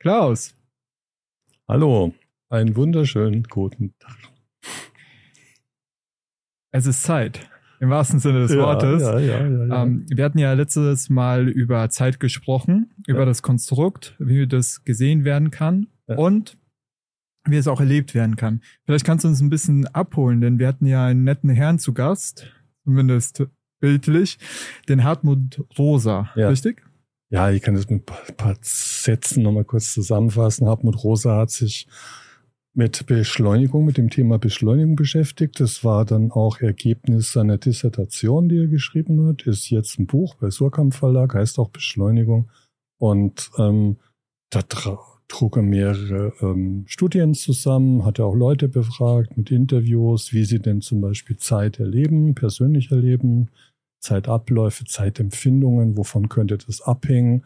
Klaus. Hallo, einen wunderschönen guten Tag. Es ist Zeit, im wahrsten Sinne des ja, Wortes. Ja, ja, ähm, wir hatten ja letztes Mal über Zeit gesprochen, über das Konstrukt, wie das gesehen werden kann und wie es auch erlebt werden kann. Vielleicht kannst du uns ein bisschen abholen, denn wir hatten ja einen netten Herrn zu Gast, zumindest bildlich, den Hartmut Rosa, richtig? Ja, ich kann das mit ein paar Sätzen nochmal kurz zusammenfassen. Hartmut Rosa hat sich mit Beschleunigung, mit dem Thema Beschleunigung beschäftigt. Das war dann auch Ergebnis seiner Dissertation, die er geschrieben hat. Ist jetzt ein Buch bei Surkamp Verlag, heißt auch Beschleunigung. Und ähm, da trug er mehrere ähm, Studien zusammen, hat er auch Leute befragt mit Interviews, wie sie denn zum Beispiel Zeit erleben, persönlich erleben, Zeitabläufe, Zeitempfindungen, wovon könnte das abhängen.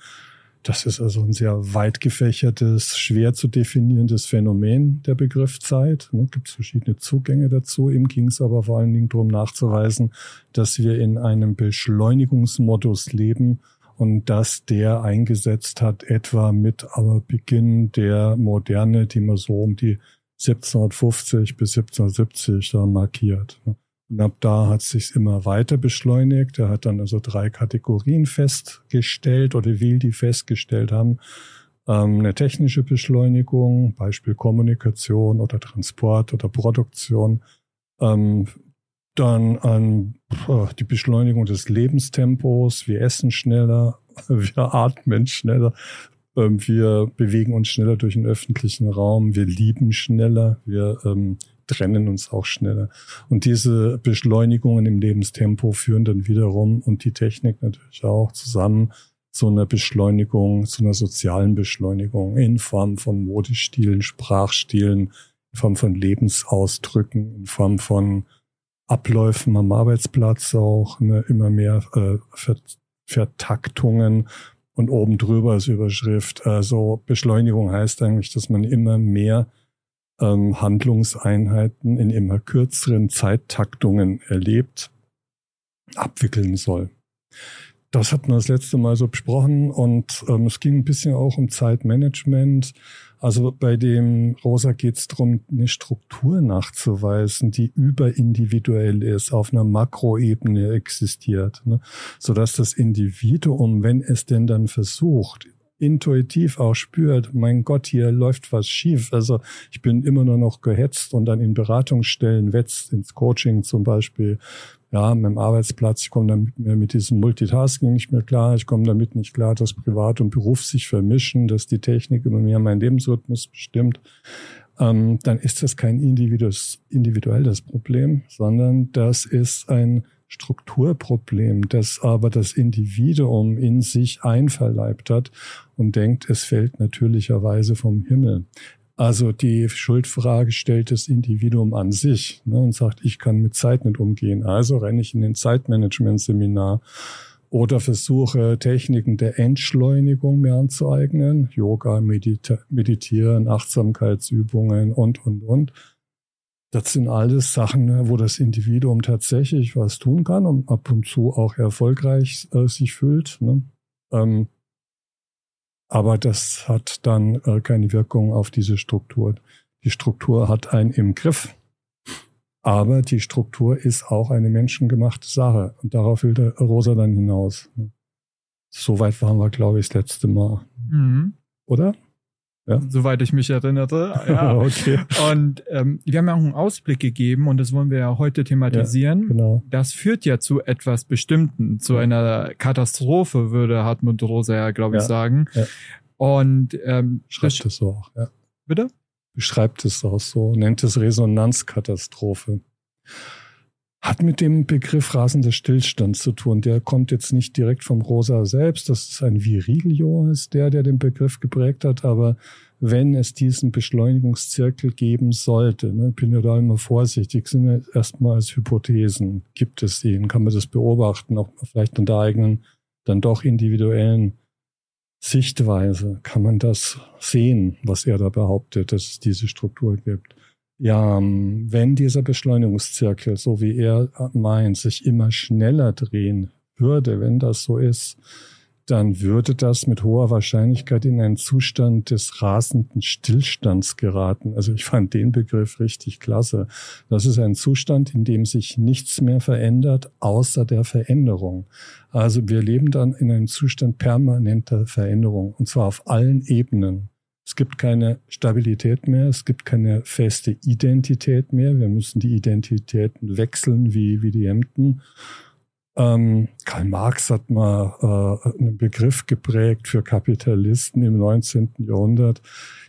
Das ist also ein sehr weit gefächertes, schwer zu definierendes Phänomen, der Begriff Zeit. Es gibt verschiedene Zugänge dazu. Ihm ging es aber vor allen Dingen darum nachzuweisen, dass wir in einem Beschleunigungsmodus leben und dass der eingesetzt hat, etwa mit aber Beginn der Moderne, die man so um die 1750 bis 1770 da markiert. Und ab da hat sich immer weiter beschleunigt. Er hat dann also drei Kategorien festgestellt oder will die festgestellt haben. Ähm, eine technische Beschleunigung, Beispiel Kommunikation oder Transport oder Produktion. Ähm, dann an äh, die Beschleunigung des Lebenstempos. Wir essen schneller, wir atmen schneller, ähm, wir bewegen uns schneller durch den öffentlichen Raum, wir lieben schneller, wir ähm, trennen uns auch schneller. Und diese Beschleunigungen im Lebenstempo führen dann wiederum und die Technik natürlich auch zusammen zu einer Beschleunigung, zu einer sozialen Beschleunigung in Form von Modestilen, Sprachstilen, in Form von Lebensausdrücken, in Form von Abläufen am Arbeitsplatz auch, ne, immer mehr äh, Vertaktungen und oben drüber als Überschrift. Also Beschleunigung heißt eigentlich, dass man immer mehr ähm, Handlungseinheiten in immer kürzeren Zeittaktungen erlebt, abwickeln soll. Das hat man das letzte Mal so besprochen und ähm, es ging ein bisschen auch um Zeitmanagement. Also bei dem Rosa geht es darum, eine Struktur nachzuweisen, die überindividuell ist, auf einer Makroebene existiert, ne? sodass das Individuum, wenn es denn dann versucht, intuitiv auch spürt, mein Gott, hier läuft was schief. Also ich bin immer nur noch gehetzt und dann in Beratungsstellen wetzt, ins Coaching zum Beispiel, ja, meinem Arbeitsplatz, ich komme damit mit diesem Multitasking nicht mehr klar, ich komme damit nicht klar, dass Privat und Beruf sich vermischen, dass die Technik immer mehr meinen Lebensrhythmus bestimmt, ähm, dann ist das kein individuelles Problem, sondern das ist ein Strukturproblem, das aber das Individuum in sich einverleibt hat und denkt, es fällt natürlicherweise vom Himmel. Also die Schuldfrage stellt das Individuum an sich ne, und sagt, ich kann mit Zeit nicht umgehen. Also renne ich in den Zeitmanagement-Seminar oder versuche Techniken der Entschleunigung mir anzueignen, Yoga, Medita Meditieren, Achtsamkeitsübungen und, und, und das sind alles Sachen, ne, wo das Individuum tatsächlich was tun kann und ab und zu auch erfolgreich äh, sich fühlt. Ne? Ähm, aber das hat dann äh, keine Wirkung auf diese Struktur. Die Struktur hat einen im Griff. Aber die Struktur ist auch eine menschengemachte Sache. Und darauf will der Rosa dann hinaus. Ne? Soweit waren wir, glaube ich, das letzte Mal. Mhm. Oder? Ja. Soweit ich mich erinnerte. Ja. okay. Und ähm, wir haben ja auch einen Ausblick gegeben und das wollen wir ja heute thematisieren. Ja, genau. Das führt ja zu etwas Bestimmten, zu einer Katastrophe, würde Hartmut Rosa ja, glaube ich, sagen. Ja. Und ähm, schreibt es so auch, ja. Bitte? Beschreibt es auch so, nennt es Resonanzkatastrophe hat mit dem Begriff rasender Stillstand zu tun. Der kommt jetzt nicht direkt vom Rosa selbst. Das ist ein Virilio, ist der, der den Begriff geprägt hat. Aber wenn es diesen Beschleunigungszirkel geben sollte, ne, bin ja da immer vorsichtig, sind ja erstmal als Hypothesen. Gibt es den? Kann man das beobachten? Auch vielleicht an der eigenen, dann doch individuellen Sichtweise kann man das sehen, was er da behauptet, dass es diese Struktur gibt. Ja, wenn dieser Beschleunigungszirkel, so wie er meint, sich immer schneller drehen würde, wenn das so ist, dann würde das mit hoher Wahrscheinlichkeit in einen Zustand des rasenden Stillstands geraten. Also ich fand den Begriff richtig klasse. Das ist ein Zustand, in dem sich nichts mehr verändert, außer der Veränderung. Also wir leben dann in einem Zustand permanenter Veränderung, und zwar auf allen Ebenen. Es gibt keine Stabilität mehr, es gibt keine feste Identität mehr. Wir müssen die Identitäten wechseln wie, wie die Hemden. Ähm, Karl Marx hat mal äh, einen Begriff geprägt für Kapitalisten im 19. Jahrhundert,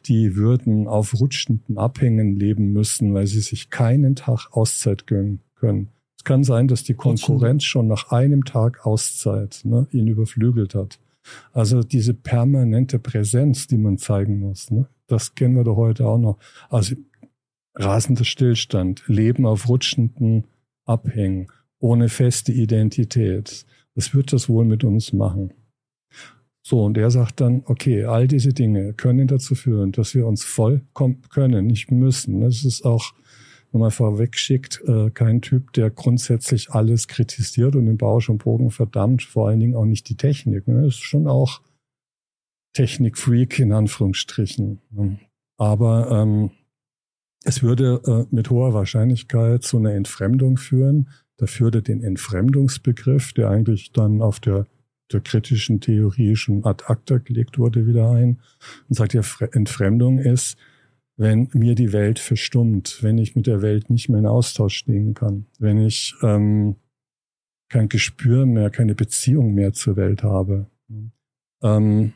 die würden auf rutschenden Abhängen leben müssen, weil sie sich keinen Tag Auszeit gönnen können. Es kann sein, dass die Konkurrenz schon nach einem Tag Auszeit ne, ihn überflügelt hat. Also diese permanente Präsenz, die man zeigen muss, ne, das kennen wir doch heute auch noch. Also rasender Stillstand, Leben auf rutschenden Abhängen ohne feste Identität. Was wird das wohl mit uns machen? So, und er sagt dann, okay, all diese Dinge können dazu führen, dass wir uns vollkommen können, nicht müssen. Das ist auch nochmal vorweg schickt, äh, kein Typ, der grundsätzlich alles kritisiert und den Bausch und Bogen verdammt, vor allen Dingen auch nicht die Technik. Ne? Ist schon auch Technikfreak in Anführungsstrichen. Aber ähm, es würde äh, mit hoher Wahrscheinlichkeit zu einer Entfremdung führen, da führte den Entfremdungsbegriff, der eigentlich dann auf der, der kritischen Theorie schon ad acta gelegt wurde, wieder ein und sagt, ja, Entfremdung ist, wenn mir die Welt verstummt, wenn ich mit der Welt nicht mehr in Austausch stehen kann, wenn ich ähm, kein Gespür mehr, keine Beziehung mehr zur Welt habe. Ähm,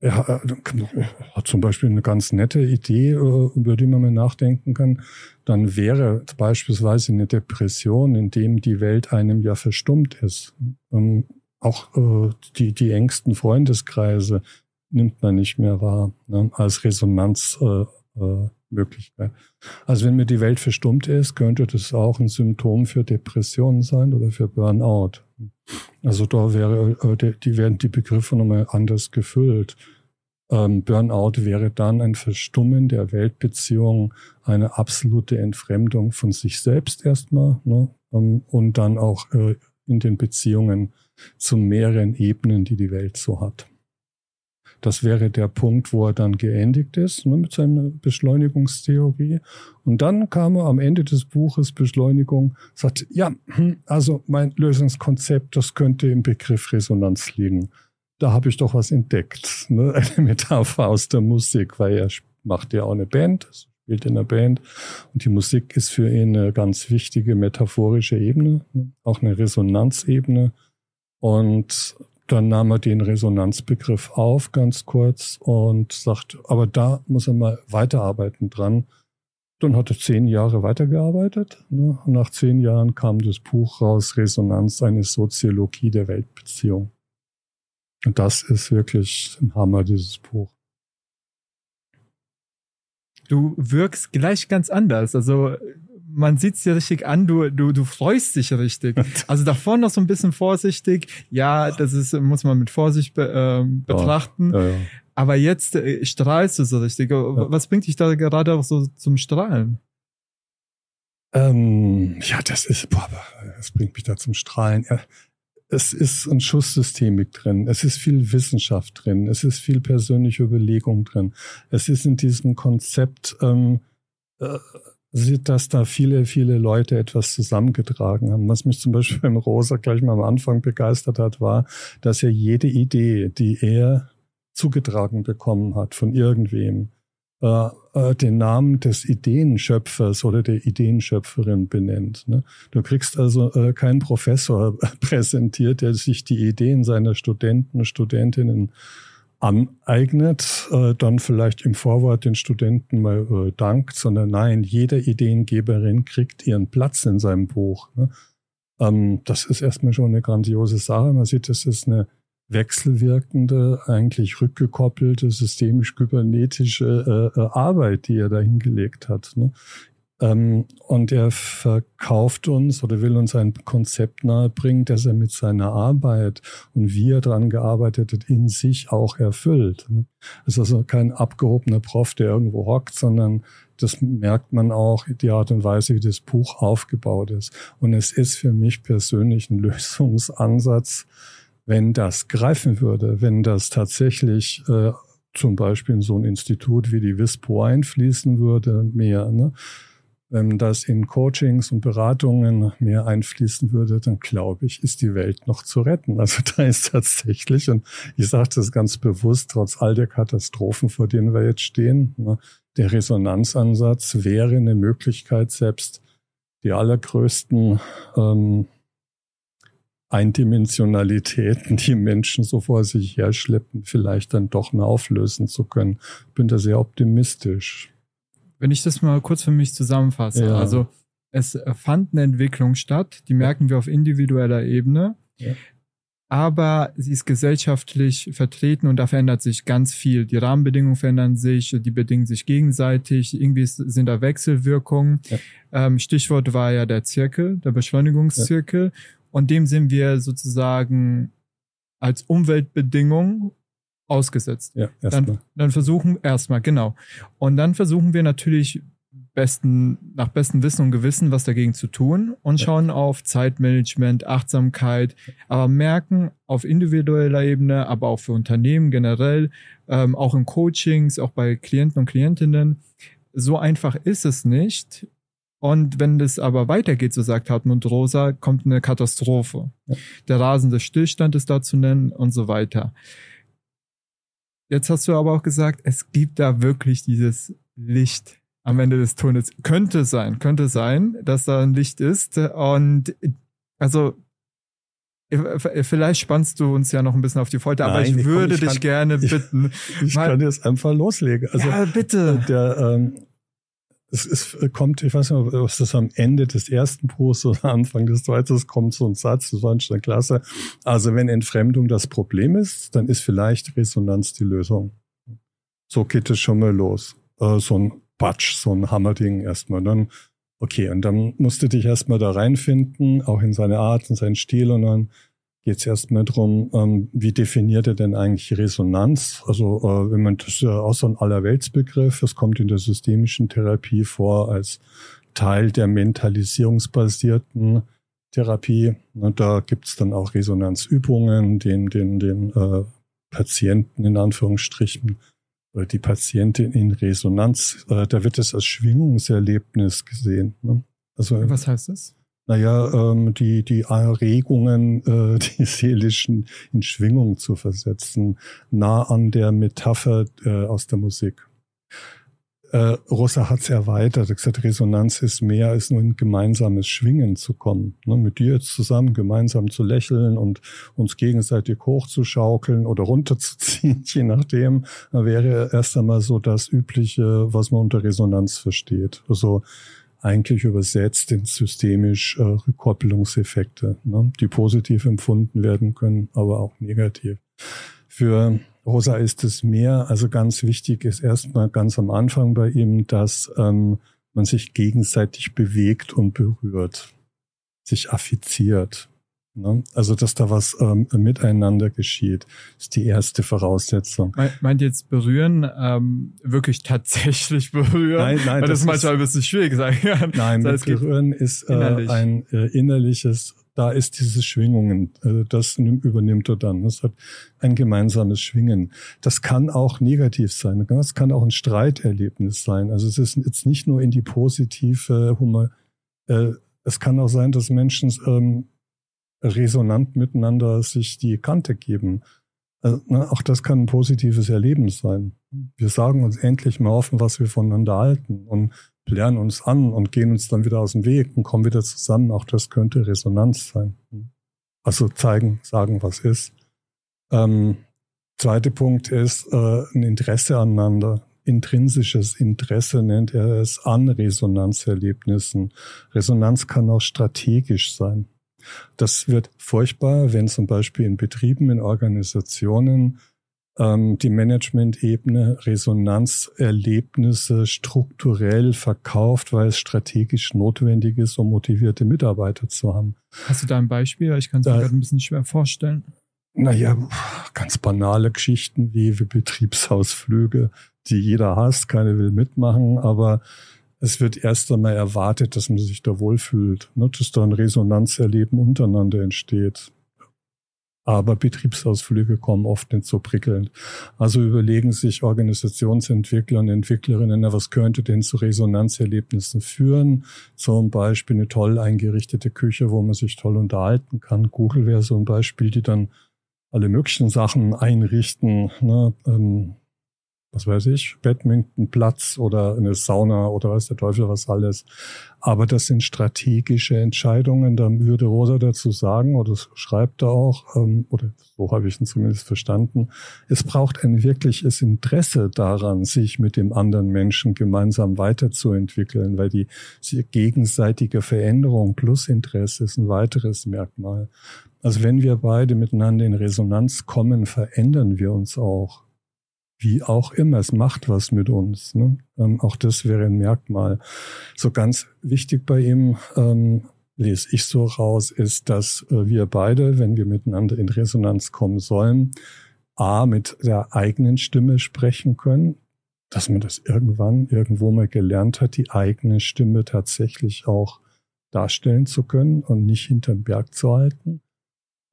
er hat zum Beispiel eine ganz nette Idee, äh, über die man mal nachdenken kann. Dann wäre beispielsweise eine Depression, in dem die Welt einem ja verstummt ist. Und auch äh, die, die engsten Freundeskreise nimmt man nicht mehr wahr ne, als Resonanzmöglichkeit. Äh, also wenn mir die Welt verstummt ist, könnte das auch ein Symptom für Depressionen sein oder für Burnout. Also da wäre, die werden die Begriffe nochmal anders gefüllt. Ähm, Burnout wäre dann ein Verstummen der Weltbeziehung, eine absolute Entfremdung von sich selbst erstmal ne? Ähm, und dann auch äh, in den Beziehungen zu mehreren Ebenen, die die Welt so hat. Das wäre der Punkt, wo er dann geendigt ist ne, mit seiner Beschleunigungstheorie. Und dann kam er am Ende des Buches Beschleunigung, sagt, ja, hm, also mein Lösungskonzept, das könnte im Begriff Resonanz liegen da habe ich doch was entdeckt. Ne? Eine Metapher aus der Musik, weil er macht ja auch eine Band, spielt in einer Band und die Musik ist für ihn eine ganz wichtige metaphorische Ebene, ne? auch eine Resonanzebene. Und dann nahm er den Resonanzbegriff auf, ganz kurz, und sagt, aber da muss er mal weiterarbeiten dran. Dann hat er zehn Jahre weitergearbeitet. Ne? Nach zehn Jahren kam das Buch raus, Resonanz, eine Soziologie der Weltbeziehung. Und das ist wirklich ein Hammer, dieses Buch. Du wirkst gleich ganz anders. Also man sieht es dir richtig an, du, du, du freust dich richtig. Also davor noch so ein bisschen vorsichtig. Ja, das ist, muss man mit Vorsicht be, äh, betrachten. Ja, ja, ja. Aber jetzt äh, strahlst du so richtig. Was bringt dich da gerade auch so zum Strahlen? Ähm, ja, das ist, boah, das bringt mich da zum Strahlen. Es ist ein Schusssystemik drin, es ist viel Wissenschaft drin, es ist viel persönliche Überlegung drin. Es ist in diesem Konzept, ähm, äh, dass da viele, viele Leute etwas zusammengetragen haben. Was mich zum Beispiel in Rosa gleich mal am Anfang begeistert hat, war, dass er jede Idee, die er zugetragen bekommen hat von irgendwem, äh, äh, den Namen des Ideenschöpfers oder der Ideenschöpferin benennt. Ne? Du kriegst also äh, keinen Professor präsentiert, der sich die Ideen seiner Studenten, Studentinnen aneignet, äh, dann vielleicht im Vorwort den Studenten mal äh, dankt, sondern nein, jede Ideengeberin kriegt ihren Platz in seinem Buch. Ne? Ähm, das ist erstmal schon eine grandiose Sache. Man sieht, das ist eine wechselwirkende, eigentlich rückgekoppelte, systemisch-kybernetische äh, äh, Arbeit, die er da hingelegt hat. Ne? Ähm, und er verkauft uns oder will uns ein Konzept nahebringen, das er mit seiner Arbeit und wie er daran gearbeitet hat, in sich auch erfüllt. Es ist also kein abgehobener Prof, der irgendwo hockt, sondern das merkt man auch, die Art und Weise, wie das Buch aufgebaut ist. Und es ist für mich persönlich ein Lösungsansatz, wenn das greifen würde, wenn das tatsächlich äh, zum Beispiel in so ein Institut wie die WISPO einfließen würde, mehr, ne? Wenn das in Coachings und Beratungen mehr einfließen würde, dann glaube ich, ist die Welt noch zu retten. Also da ist tatsächlich, und ich sage das ganz bewusst, trotz all der Katastrophen, vor denen wir jetzt stehen, ne, der Resonanzansatz wäre eine Möglichkeit, selbst die allergrößten ähm, Eindimensionalitäten, die Menschen so vor sich herschleppen, vielleicht dann doch mehr auflösen zu können. Ich bin da sehr optimistisch. Wenn ich das mal kurz für mich zusammenfasse, ja. also es fand eine Entwicklung statt, die merken wir auf individueller Ebene, ja. aber sie ist gesellschaftlich vertreten und da verändert sich ganz viel. Die Rahmenbedingungen verändern sich, die bedingen sich gegenseitig, irgendwie sind da Wechselwirkungen. Ja. Ähm, Stichwort war ja der Zirkel, der Beschleunigungszirkel. Und dem sind wir sozusagen als Umweltbedingung ausgesetzt. Ja. Dann, dann versuchen, erstmal, genau. Und dann versuchen wir natürlich besten, nach bestem Wissen und Gewissen was dagegen zu tun und ja. schauen auf Zeitmanagement, Achtsamkeit, aber merken auf individueller Ebene, aber auch für Unternehmen generell, ähm, auch in Coachings, auch bei Klienten und Klientinnen, so einfach ist es nicht, und wenn das aber weitergeht, so sagt Hartmut Rosa, kommt eine Katastrophe. Ja. Der rasende Stillstand ist da zu nennen und so weiter. Jetzt hast du aber auch gesagt, es gibt da wirklich dieses Licht am Ende des Tunnels. Könnte sein, könnte sein, dass da ein Licht ist. Und also Vielleicht spannst du uns ja noch ein bisschen auf die Folter, Nein, aber ich, ich würde komm, ich dich kann, gerne bitten. Ich, ich kann jetzt einfach loslegen. Also ja, bitte. Der, ähm, es äh, kommt, ich weiß nicht, was das am Ende des ersten Buchs oder Anfang des zweiten kommt so ein Satz, das war schon klasse. Also wenn Entfremdung das Problem ist, dann ist vielleicht Resonanz die Lösung. So geht es schon mal los. Äh, so ein Patsch, so ein Hammerding erstmal. Dann, okay, und dann musst du dich erstmal da reinfinden, auch in seine Art, in seinen Stil und dann geht es erstmal darum, ähm, wie definiert er denn eigentlich Resonanz? Also äh, wenn man das auch so ein Allerweltsbegriff, es kommt in der systemischen Therapie vor als Teil der mentalisierungsbasierten Therapie. Und da gibt's dann auch Resonanzübungen, den, den, den äh, Patienten in Anführungsstrichen oder die Patientin in Resonanz, äh, da wird es als Schwingungserlebnis gesehen. Ne? Also, Was heißt das? Naja, ähm, die, die Erregungen, äh, die seelischen in Schwingung zu versetzen, nah an der Metapher äh, aus der Musik. Äh, Rosa hat es erweitert, er gesagt, Resonanz ist mehr als nur ein gemeinsames Schwingen zu kommen. Ne, mit dir jetzt zusammen gemeinsam zu lächeln und uns gegenseitig hochzuschaukeln oder runterzuziehen, je nachdem, wäre erst einmal so das Übliche, was man unter Resonanz versteht. Also eigentlich übersetzt in systemisch äh, Rückkoppelungseffekte, ne, die positiv empfunden werden können, aber auch negativ. Für Rosa ist es mehr, also ganz wichtig ist erstmal ganz am Anfang bei ihm, dass ähm, man sich gegenseitig bewegt und berührt, sich affiziert. Ne? Also, dass da was ähm, miteinander geschieht, ist die erste Voraussetzung. Meint ihr jetzt berühren, ähm, wirklich tatsächlich berühren? Nein, nein. Weil das, ist manchmal ein bisschen schwierig sein kann. Nein, das heißt, berühren ist äh, ein äh, innerliches, da ist diese Schwingungen, äh, das nimmt, übernimmt er dann. Das hat ein gemeinsames Schwingen. Das kann auch negativ sein. Das kann auch ein Streiterlebnis sein. Also es ist jetzt nicht nur in die positive Humor, äh, es kann auch sein, dass Menschen ähm, resonant miteinander sich die Kante geben. Also, ne, auch das kann ein positives Erleben sein. Wir sagen uns endlich mal offen, was wir voneinander halten und lernen uns an und gehen uns dann wieder aus dem Weg und kommen wieder zusammen. Auch das könnte Resonanz sein. Also zeigen, sagen, was ist. Ähm, zweiter Punkt ist äh, ein Interesse aneinander. Intrinsisches Interesse nennt er es an Resonanzerlebnissen. Resonanz kann auch strategisch sein. Das wird furchtbar, wenn zum Beispiel in Betrieben, in Organisationen ähm, die Management-Ebene Resonanzerlebnisse strukturell verkauft, weil es strategisch notwendig ist, um motivierte Mitarbeiter zu haben. Hast du da ein Beispiel? Ich kann es mir gerade ein bisschen schwer vorstellen. Naja, ganz banale Geschichten wie, wie Betriebsausflüge, die jeder hasst, keiner will mitmachen, aber es wird erst einmal erwartet, dass man sich da wohlfühlt, ne? dass da ein Resonanzerleben untereinander entsteht. aber Betriebsausflüge kommen oft nicht so prickelnd. Also überlegen sich Organisationsentwickler und Entwicklerinnen, na, was könnte denn zu Resonanzerlebnissen führen? Zum Beispiel eine toll eingerichtete Küche, wo man sich toll unterhalten kann. Google wäre so ein Beispiel, die dann alle möglichen Sachen einrichten. Ne? Ähm, was weiß ich, Badmintonplatz oder eine Sauna oder weiß der Teufel was alles. Aber das sind strategische Entscheidungen. Da würde Rosa dazu sagen, oder schreibt er auch, ähm, oder so habe ich ihn zumindest verstanden, es braucht ein wirkliches Interesse daran, sich mit dem anderen Menschen gemeinsam weiterzuentwickeln, weil die gegenseitige Veränderung plus Interesse ist ein weiteres Merkmal. Also wenn wir beide miteinander in Resonanz kommen, verändern wir uns auch wie auch immer, es macht was mit uns. Ne? Ähm, auch das wäre ein Merkmal. So ganz wichtig bei ihm, ähm, lese ich so raus, ist, dass äh, wir beide, wenn wir miteinander in Resonanz kommen sollen, A, mit der eigenen Stimme sprechen können, dass man das irgendwann irgendwo mal gelernt hat, die eigene Stimme tatsächlich auch darstellen zu können und nicht hinterm Berg zu halten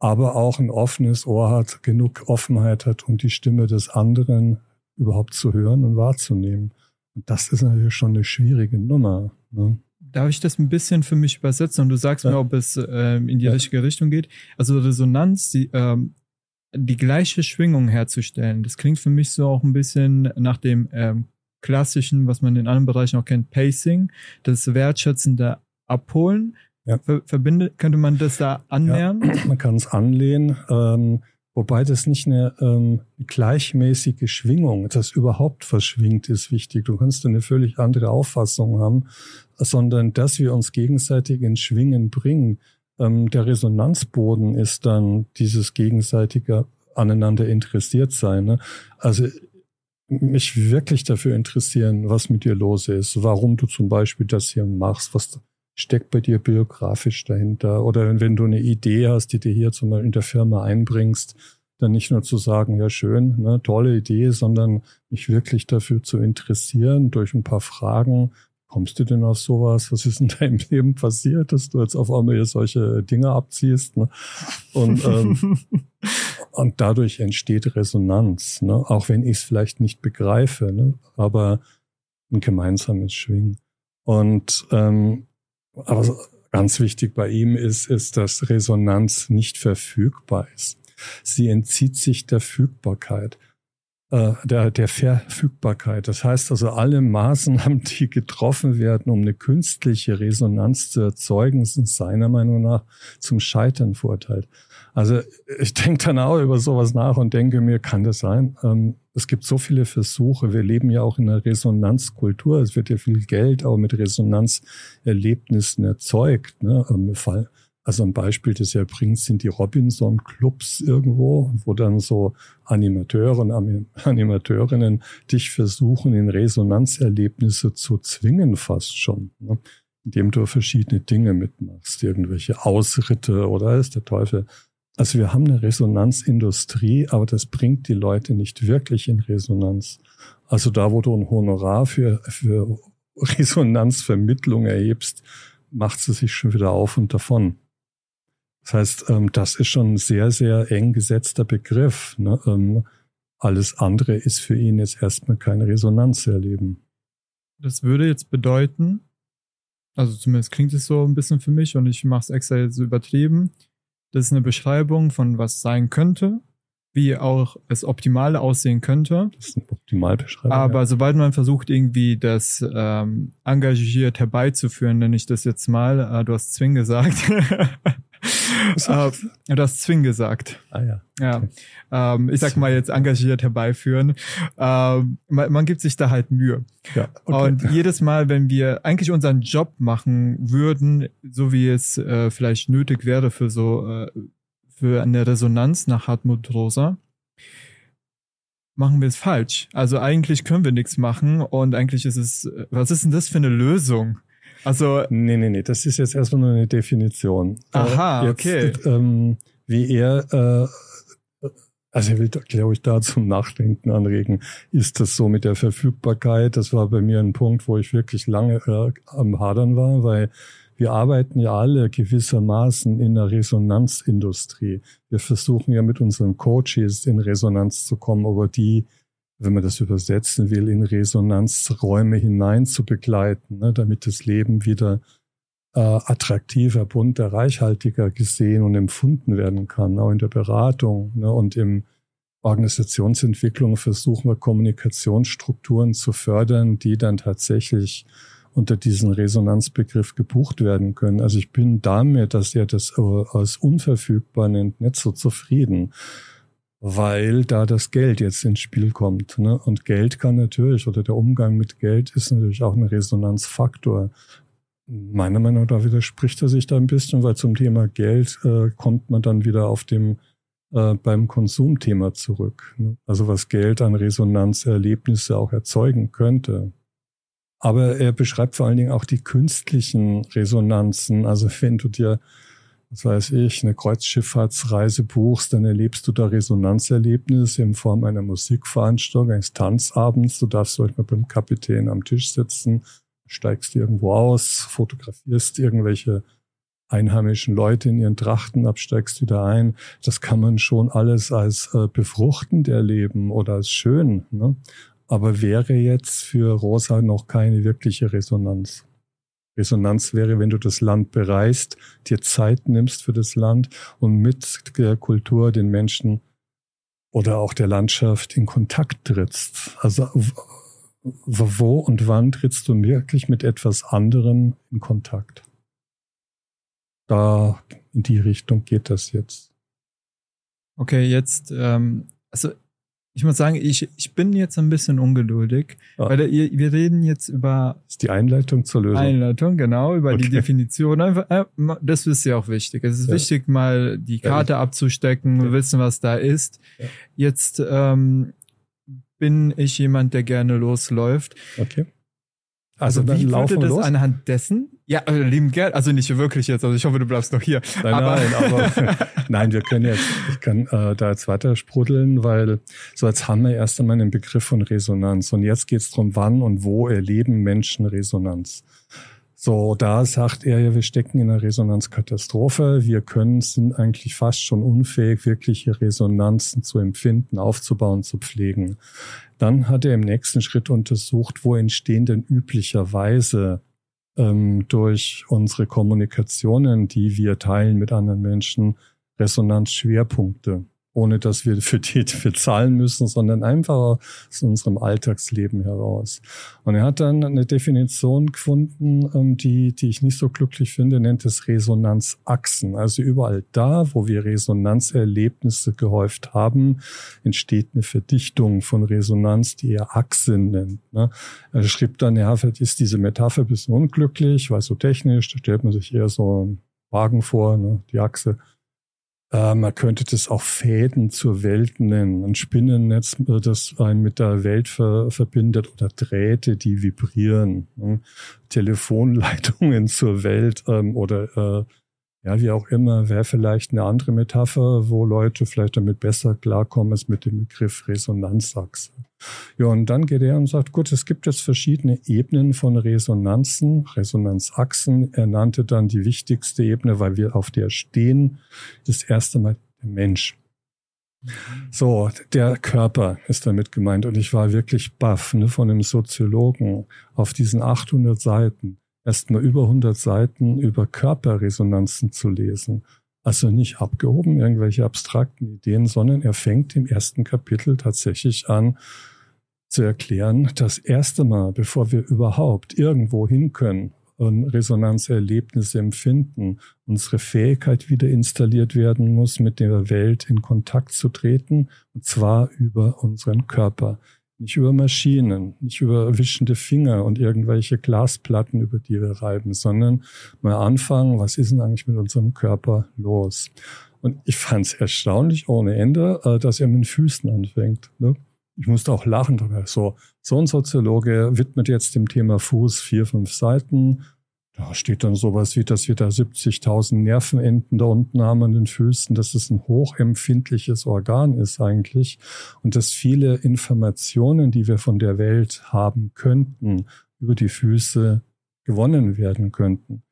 aber auch ein offenes Ohr hat, genug Offenheit hat, um die Stimme des anderen überhaupt zu hören und wahrzunehmen. Und das ist natürlich schon eine schwierige Nummer. Ne? Darf ich das ein bisschen für mich übersetzen und du sagst ja. mir, ob es ähm, in die ja. richtige Richtung geht? Also Resonanz, die, ähm, die gleiche Schwingung herzustellen, das klingt für mich so auch ein bisschen nach dem ähm, klassischen, was man in anderen Bereichen auch kennt, Pacing, das wertschätzende Abholen ja. Ver verbindet, könnte man das da annähern? Ja, man kann es anlehnen, ähm, wobei das nicht eine ähm, gleichmäßige Schwingung, das überhaupt verschwingt, ist wichtig. Du kannst eine völlig andere Auffassung haben, sondern dass wir uns gegenseitig in Schwingen bringen. Ähm, der Resonanzboden ist dann dieses gegenseitige aneinander interessiert sein. Ne? Also mich wirklich dafür interessieren, was mit dir los ist, warum du zum Beispiel das hier machst, was steckt bei dir biografisch dahinter? Oder wenn du eine Idee hast, die dir hier zum Beispiel in der Firma einbringst, dann nicht nur zu sagen, ja schön, ne, tolle Idee, sondern mich wirklich dafür zu interessieren durch ein paar Fragen. Kommst du denn auf sowas? Was ist in deinem Leben passiert, dass du jetzt auf einmal hier solche Dinge abziehst? Ne? Und, ähm, und dadurch entsteht Resonanz, ne? auch wenn ich es vielleicht nicht begreife, ne? aber ein gemeinsames Schwingen. Und ähm, aber ganz wichtig bei ihm ist, ist, dass Resonanz nicht verfügbar ist. Sie entzieht sich der Fügbarkeit, äh, der, der Verfügbarkeit. Das heißt also, alle Maßnahmen, die getroffen werden, um eine künstliche Resonanz zu erzeugen, sind seiner Meinung nach zum Scheitern verurteilt. Also ich denke dann auch über sowas nach und denke mir, kann das sein? Ähm, es gibt so viele Versuche. Wir leben ja auch in einer Resonanzkultur. Es wird ja viel Geld auch mit Resonanzerlebnissen erzeugt. Ne? Ähm, also ein Beispiel, das er bringt, sind die Robinson-Clubs irgendwo, wo dann so Animateure und Animateurinnen dich versuchen, in Resonanzerlebnisse zu zwingen, fast schon. Ne? Indem du verschiedene Dinge mitmachst, irgendwelche Ausritte oder ist der Teufel also wir haben eine Resonanzindustrie, aber das bringt die Leute nicht wirklich in Resonanz. Also da, wo du ein Honorar für, für Resonanzvermittlung erhebst, macht sie sich schon wieder auf und davon. Das heißt, ähm, das ist schon ein sehr, sehr eng gesetzter Begriff. Ne? Ähm, alles andere ist für ihn jetzt erstmal keine Resonanz erleben. Das würde jetzt bedeuten, also zumindest klingt es so ein bisschen für mich und ich mache es extra jetzt übertrieben, das ist eine Beschreibung von was sein könnte, wie auch es optimal aussehen könnte. Das ist eine Optimalbeschreibung. Aber ja. sobald man versucht, irgendwie das ähm, engagiert herbeizuführen, nenne ich das jetzt mal, äh, du hast Zwing gesagt, äh, du hast Zwing gesagt. Ah ja. Ja. Okay. Ähm, ich sag mal jetzt engagiert herbeiführen. Ähm, man, man, gibt sich da halt Mühe. Ja, okay. Und jedes Mal, wenn wir eigentlich unseren Job machen würden, so wie es äh, vielleicht nötig wäre für so äh, für eine Resonanz nach Hartmut Rosa, machen wir es falsch. Also eigentlich können wir nichts machen und eigentlich ist es, was ist denn das für eine Lösung? Also. Nee, nee, nee, das ist jetzt erstmal nur eine Definition. Aha, äh, jetzt, okay. Ähm, wie er, äh, also er will, glaube ich, da zum Nachdenken anregen. Ist das so mit der Verfügbarkeit? Das war bei mir ein Punkt, wo ich wirklich lange äh, am Hadern war, weil Wir arbeiten ja alle gewissermaßen in der Resonanzindustrie. Wir versuchen ja mit unseren Coaches in Resonanz zu kommen, aber die, wenn man das übersetzen will, in Resonanzräume hinein zu begleiten, ne, damit das Leben wieder äh, attraktiver, bunter, reichhaltiger gesehen und empfunden werden kann, auch in der Beratung ne, und im Organisationsentwicklung versuchen wir Kommunikationsstrukturen zu fördern, die dann tatsächlich unter diesen Resonanzbegriff gebucht werden können. Also ich bin damit, dass er das als unverfügbar nennt, nicht so zufrieden, weil da das Geld jetzt ins Spiel kommt. Ne? Und Geld kann natürlich, oder der Umgang mit Geld ist natürlich auch ein Resonanzfaktor meiner Meinung nach widerspricht er sich da ein bisschen, weil zum Thema Geld äh, kommt man dann wieder auf dem äh, beim Konsumthema zurück. Ne? Also was Geld an Resonanzerlebnisse auch erzeugen könnte. Aber er beschreibt vor allen Dingen auch die künstlichen Resonanzen. Also wenn du dir, was weiß ich, eine Kreuzschifffahrtsreise buchst, dann erlebst du da Resonanzerlebnisse in Form einer Musikveranstaltung, eines Tanzabends. Du darfst euch mal beim Kapitän am Tisch sitzen steigst irgendwo aus, fotografierst irgendwelche einheimischen Leute in ihren Trachten ab, steigst wieder ein. Das kann man schon alles als äh, befruchtend erleben oder als schön. Ne? Aber wäre jetzt für Rosa noch keine wirkliche Resonanz. Resonanz wäre, wenn du das Land bereist, dir Zeit nimmst für das Land und mit der Kultur, den Menschen oder auch der Landschaft in Kontakt trittst. Also wo und wann trittst du wirklich mit etwas anderem in Kontakt? Da in die Richtung geht das jetzt. Okay, jetzt, ähm, also ich muss sagen, ich, ich bin jetzt ein bisschen ungeduldig, ah. weil der, wir reden jetzt über. Das ist die Einleitung zur Lösung. Einleitung, genau, über okay. die Definition. Einfach, äh, das ist ja auch wichtig. Es ist ja. wichtig, mal die Karte ja, abzustecken, ja. wissen, was da ist. Jetzt ähm, bin ich jemand, der gerne losläuft. Okay. Also, also wie würde das los? anhand dessen? Ja, äh, lieben gern. Also nicht wirklich jetzt. Also ich hoffe, du bleibst noch hier. Nein, aber nein, aber nein, wir können jetzt, ich kann äh, da jetzt weiter sprudeln, weil so jetzt haben wir erst einmal einen Begriff von Resonanz. Und jetzt geht es darum, wann und wo erleben Menschen Resonanz. So, da sagt er ja, wir stecken in einer Resonanzkatastrophe. Wir können, sind eigentlich fast schon unfähig, wirkliche Resonanzen zu empfinden, aufzubauen, zu pflegen. Dann hat er im nächsten Schritt untersucht, wo entstehen denn üblicherweise ähm, durch unsere Kommunikationen, die wir teilen mit anderen Menschen, Resonanzschwerpunkte ohne dass wir für die bezahlen müssen, sondern einfach aus unserem Alltagsleben heraus. Und er hat dann eine Definition gefunden, ähm, die, die ich nicht so glücklich finde, nennt es Resonanzachsen. Also überall da, wo wir Resonanzerlebnisse gehäuft haben, entsteht eine Verdichtung von Resonanz, die er Achsen nennt. Ne? Er schrieb dann, ja, ist diese Metapher ein bisschen unglücklich, weil so technisch, da stellt man sich eher so einen Wagen vor, ne? die Achse. Äh, man könnte das auch Fäden zur Welt nennen. Ein Spinnennetz, äh, das einen mit der Welt ver verbindet oder Drähte, die vibrieren. Ne? Telefonleitungen zur Welt ähm, oder äh, ja, wie auch immer, wäre vielleicht eine andere Metapher, wo Leute vielleicht damit besser klarkommen als mit dem Begriff Resonanzachse. Ja, und dann geht er und sagt, gut, es gibt jetzt verschiedene Ebenen von Resonanzen, Resonanzachsen. Er nannte dann die wichtigste Ebene, weil wir auf der stehen, das erste Mal der Mensch. So, der Körper ist damit gemeint. Und ich war wirklich baff ne, von dem Soziologen auf diesen 800 Seiten erstmal über 100 Seiten über Körperresonanzen zu lesen. Also nicht abgehoben, irgendwelche abstrakten Ideen, sondern er fängt im ersten Kapitel tatsächlich an zu erklären, das erste Mal, bevor wir überhaupt irgendwo hin können und Resonanzerlebnisse empfinden, unsere Fähigkeit wieder installiert werden muss, mit der Welt in Kontakt zu treten, und zwar über unseren Körper. Nicht über Maschinen, nicht über wischende Finger und irgendwelche Glasplatten, über die wir reiben, sondern mal anfangen, was ist denn eigentlich mit unserem Körper los? Und ich fand es erstaunlich ohne Ende, äh, dass er mit den Füßen anfängt. Ne? Ich musste auch lachen dabei. So, so ein Soziologe widmet jetzt dem Thema Fuß vier, fünf Seiten, da steht dann sowas wie, dass wir da 70.000 Nervenenden da unten haben an den Füßen, dass es ein hochempfindliches Organ ist eigentlich und dass viele Informationen, die wir von der Welt haben könnten, über die Füße gewonnen werden könnten.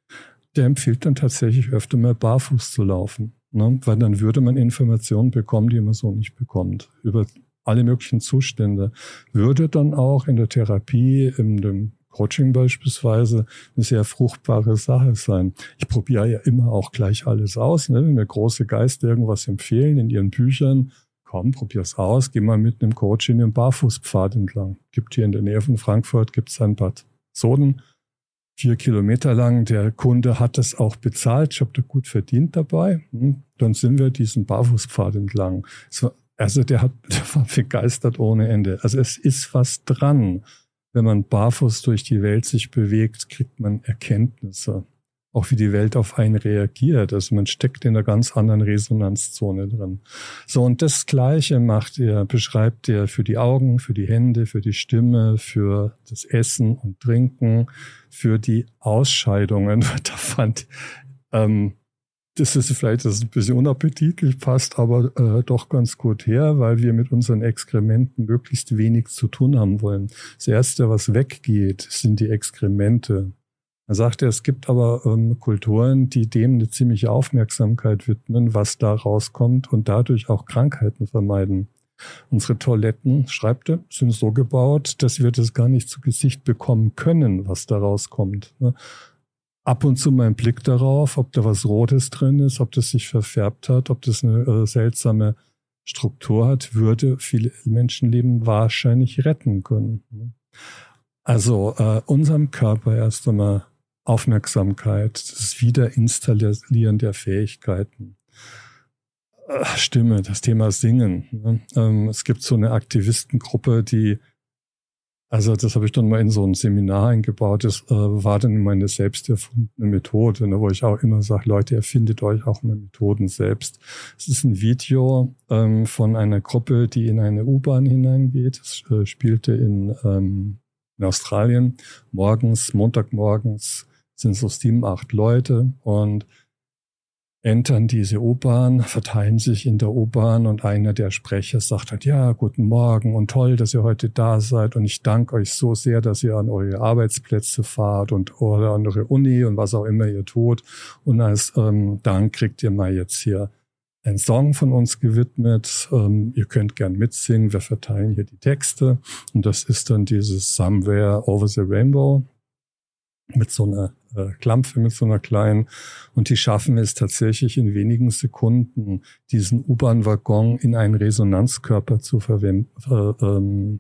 der empfiehlt dann tatsächlich öfter mal barfuß zu laufen. Ne? Weil dann würde man Informationen bekommen, die man so nicht bekommt. Über alle möglichen Zustände. Würde dann auch in der Therapie, in dem Coaching beispielsweise eine sehr fruchtbare Sache sein. Ich probiere ja immer auch gleich alles aus. Ne? Wenn mir große Geister irgendwas empfehlen in ihren Büchern, komm, probier's aus, geh mal mit einem Coach in den Barfußpfad entlang. Gibt hier in der Nähe von Frankfurt, gibt's ein Bad Soden, vier Kilometer lang. Der Kunde hat das auch bezahlt. Ich habe da gut verdient dabei. Hm, dann sind wir diesen Barfußpfad entlang. Also der hat der war begeistert ohne Ende. Also es ist was dran. Wenn man barfuß durch die Welt sich bewegt, kriegt man Erkenntnisse auch wie die Welt auf einen reagiert. Also man steckt in einer ganz anderen Resonanzzone drin. So, und das Gleiche macht er, beschreibt er für die Augen, für die Hände, für die Stimme, für das Essen und Trinken, für die Ausscheidungen. Da fand, ähm, das ist vielleicht das ist ein bisschen unappetitlich, passt aber äh, doch ganz gut her, weil wir mit unseren Exkrementen möglichst wenig zu tun haben wollen. Das Erste, was weggeht, sind die Exkremente. Er sagte, es gibt aber ähm, Kulturen, die dem eine ziemliche Aufmerksamkeit widmen, was da rauskommt und dadurch auch Krankheiten vermeiden. Unsere Toiletten, schreibt er, sind so gebaut, dass wir das gar nicht zu Gesicht bekommen können, was da rauskommt. Ab und zu mein Blick darauf, ob da was Rotes drin ist, ob das sich verfärbt hat, ob das eine äh, seltsame Struktur hat, würde viele Menschenleben wahrscheinlich retten können. Ne? Also äh, unserem Körper erst einmal Aufmerksamkeit, das Wiederinstallieren der Fähigkeiten. Äh, Stimme, das Thema Singen. Ne? Ähm, es gibt so eine Aktivistengruppe, die, also das habe ich dann mal in so ein Seminar eingebaut, das äh, war dann meine selbst erfundene Methode, ne, wo ich auch immer sage, Leute, erfindet euch auch mal Methoden selbst. Es ist ein Video ähm, von einer Gruppe, die in eine U-Bahn hineingeht. Es äh, spielte in, ähm, in Australien morgens, Montagmorgens sind so sieben, acht Leute und entern diese U-Bahn, verteilen sich in der U-Bahn und einer der Sprecher sagt halt, ja, guten Morgen und toll, dass ihr heute da seid und ich danke euch so sehr, dass ihr an eure Arbeitsplätze fahrt und oder an eure Uni und was auch immer ihr tut. Und als ähm, Dank kriegt ihr mal jetzt hier ein Song von uns gewidmet. Ähm, ihr könnt gern mitsingen, wir verteilen hier die Texte. Und das ist dann dieses Somewhere Over the Rainbow mit so einer äh, Klampfe, mit so einer kleinen. Und die schaffen es tatsächlich in wenigen Sekunden, diesen U-Bahn-Waggon in einen Resonanzkörper zu verwenden, äh, ähm,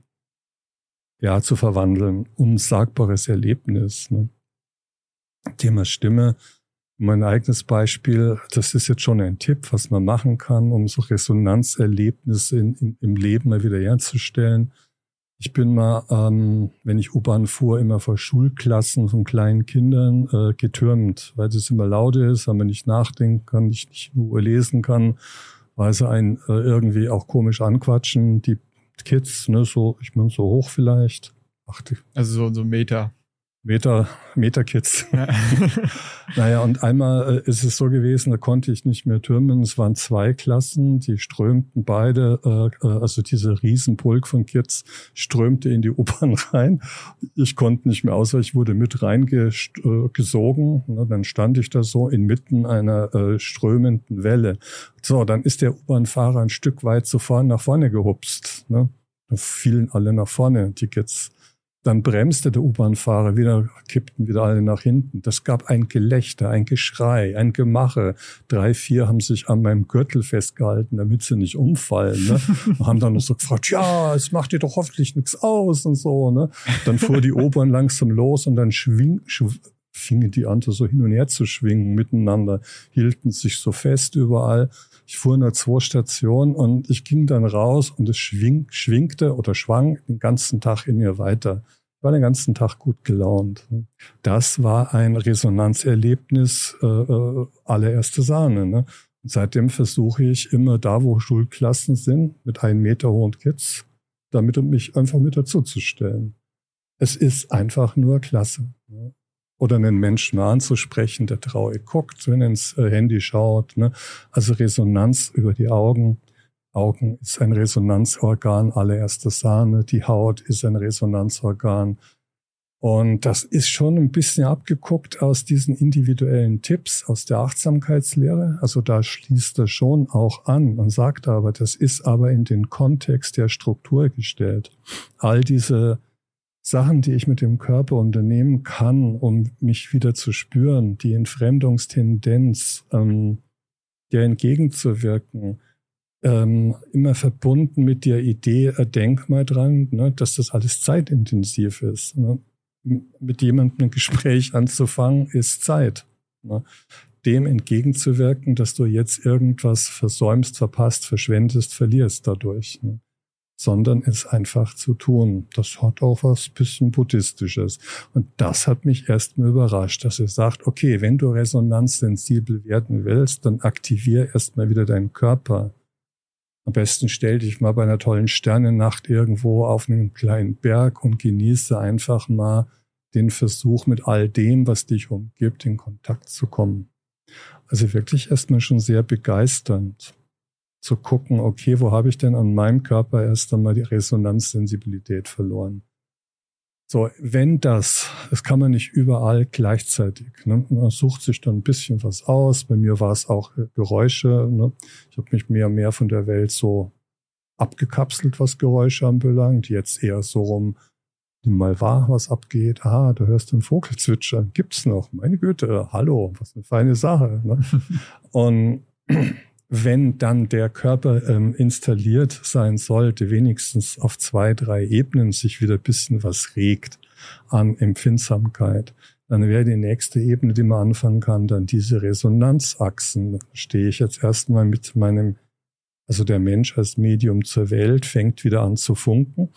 ja, zu verwandeln. Unsagbares Erlebnis. Ne? Thema Stimme. Mein eigenes Beispiel, das ist jetzt schon ein Tipp, was man machen kann, um so Resonanzerlebnisse in, im Leben mal wieder herzustellen. Ich bin mal, ähm, wenn ich U-Bahn fuhr, immer vor Schulklassen von kleinen Kindern äh, getürmt, weil es immer laut ist, weil man nicht nachdenken kann, nicht, nicht nur lesen kann, weil sie einen äh, irgendwie auch komisch anquatschen. Die Kids, ne, so, ich meine, so hoch vielleicht. Ach, also so, so Meter. Meter, Meter-Kids. Ja. naja, und einmal äh, ist es so gewesen, da konnte ich nicht mehr türmen. Es waren zwei Klassen, die strömten beide, äh, äh also diese Riesenpulk von Kids strömte in die U-Bahn rein. Ich konnte nicht mehr außer ich wurde mit reingesogen. Ne, dann stand ich da so inmitten einer äh, strömenden Welle. So, dann ist der U-Bahn-Fahrer ein Stück weit zu vorne nach vorne gehupst. Ne? Da fielen alle nach vorne, die Kids. Dann bremste der U-Bahn-Fahrer wieder, kippten wieder alle nach hinten. Das gab ein Gelächter, ein Geschrei, ein Gemache. Drei, vier haben sich an meinem Gürtel festgehalten, damit sie nicht umfallen. Ne? Und haben dann noch so gefragt, ja, es macht dir doch hoffentlich nichts aus und so. Ne? Dann fuhr die U-Bahn langsam los und dann schwing, schw fingen die an, so hin und her zu schwingen miteinander, hielten sich so fest überall. Ich fuhr nur zwei Stationen und ich ging dann raus und es schwing, schwingte oder schwang den ganzen Tag in mir weiter. Ich war den ganzen Tag gut gelaunt. Das war ein Resonanzerlebnis äh, äh, allererste Sahne. Ne? Und seitdem versuche ich immer da, wo Schulklassen sind, mit einem Meter hohen Kids, damit um mich einfach mit dazuzustellen. Es ist einfach nur klasse. Ne? Oder einen Menschen anzusprechen, der traurig guckt, wenn er ins äh, Handy schaut. Ne? Also Resonanz über die Augen. Augen ist ein Resonanzorgan allererster Sahne. Die Haut ist ein Resonanzorgan. Und das ist schon ein bisschen abgeguckt aus diesen individuellen Tipps aus der Achtsamkeitslehre. Also da schließt er schon auch an und sagt aber, das ist aber in den Kontext der Struktur gestellt. All diese Sachen, die ich mit dem Körper unternehmen kann, um mich wieder zu spüren, die Entfremdungstendenz, ähm, der entgegenzuwirken, ähm, immer verbunden mit der Idee, äh, denk mal dran, ne, dass das alles zeitintensiv ist. Ne? mit jemandem ein Gespräch anzufangen, ist Zeit. Ne? Dem entgegenzuwirken, dass du jetzt irgendwas versäumst, verpasst, verschwendest, verlierst dadurch. Ne? Sondern es einfach zu tun. Das hat auch was bisschen Buddhistisches. Und das hat mich erstmal überrascht, dass er sagt, okay, wenn du resonanzsensibel werden willst, dann aktivier erstmal wieder deinen Körper. Am besten stell dich mal bei einer tollen Sternennacht irgendwo auf einen kleinen Berg und genieße einfach mal den Versuch, mit all dem, was dich umgibt, in Kontakt zu kommen. Also wirklich erstmal schon sehr begeisternd zu gucken, okay, wo habe ich denn an meinem Körper erst einmal die Resonanzsensibilität verloren? So, wenn das, das kann man nicht überall gleichzeitig. Ne? Man sucht sich dann ein bisschen was aus. Bei mir war es auch Geräusche. Ne? Ich habe mich mehr und mehr von der Welt so abgekapselt, was Geräusche anbelangt. Jetzt eher so rum, nimm mal wahr, was abgeht. Ah, du hörst den Vogel zwitschern. Gibt's noch? Meine Güte, hallo, was eine feine Sache. Ne? Und wenn dann der Körper ähm, installiert sein sollte, wenigstens auf zwei, drei Ebenen sich wieder ein bisschen was regt an Empfindsamkeit, dann wäre die nächste Ebene, die man anfangen kann, dann diese Resonanzachsen. Stehe ich jetzt erstmal mit meinem, also der Mensch als Medium zur Welt fängt wieder an zu funken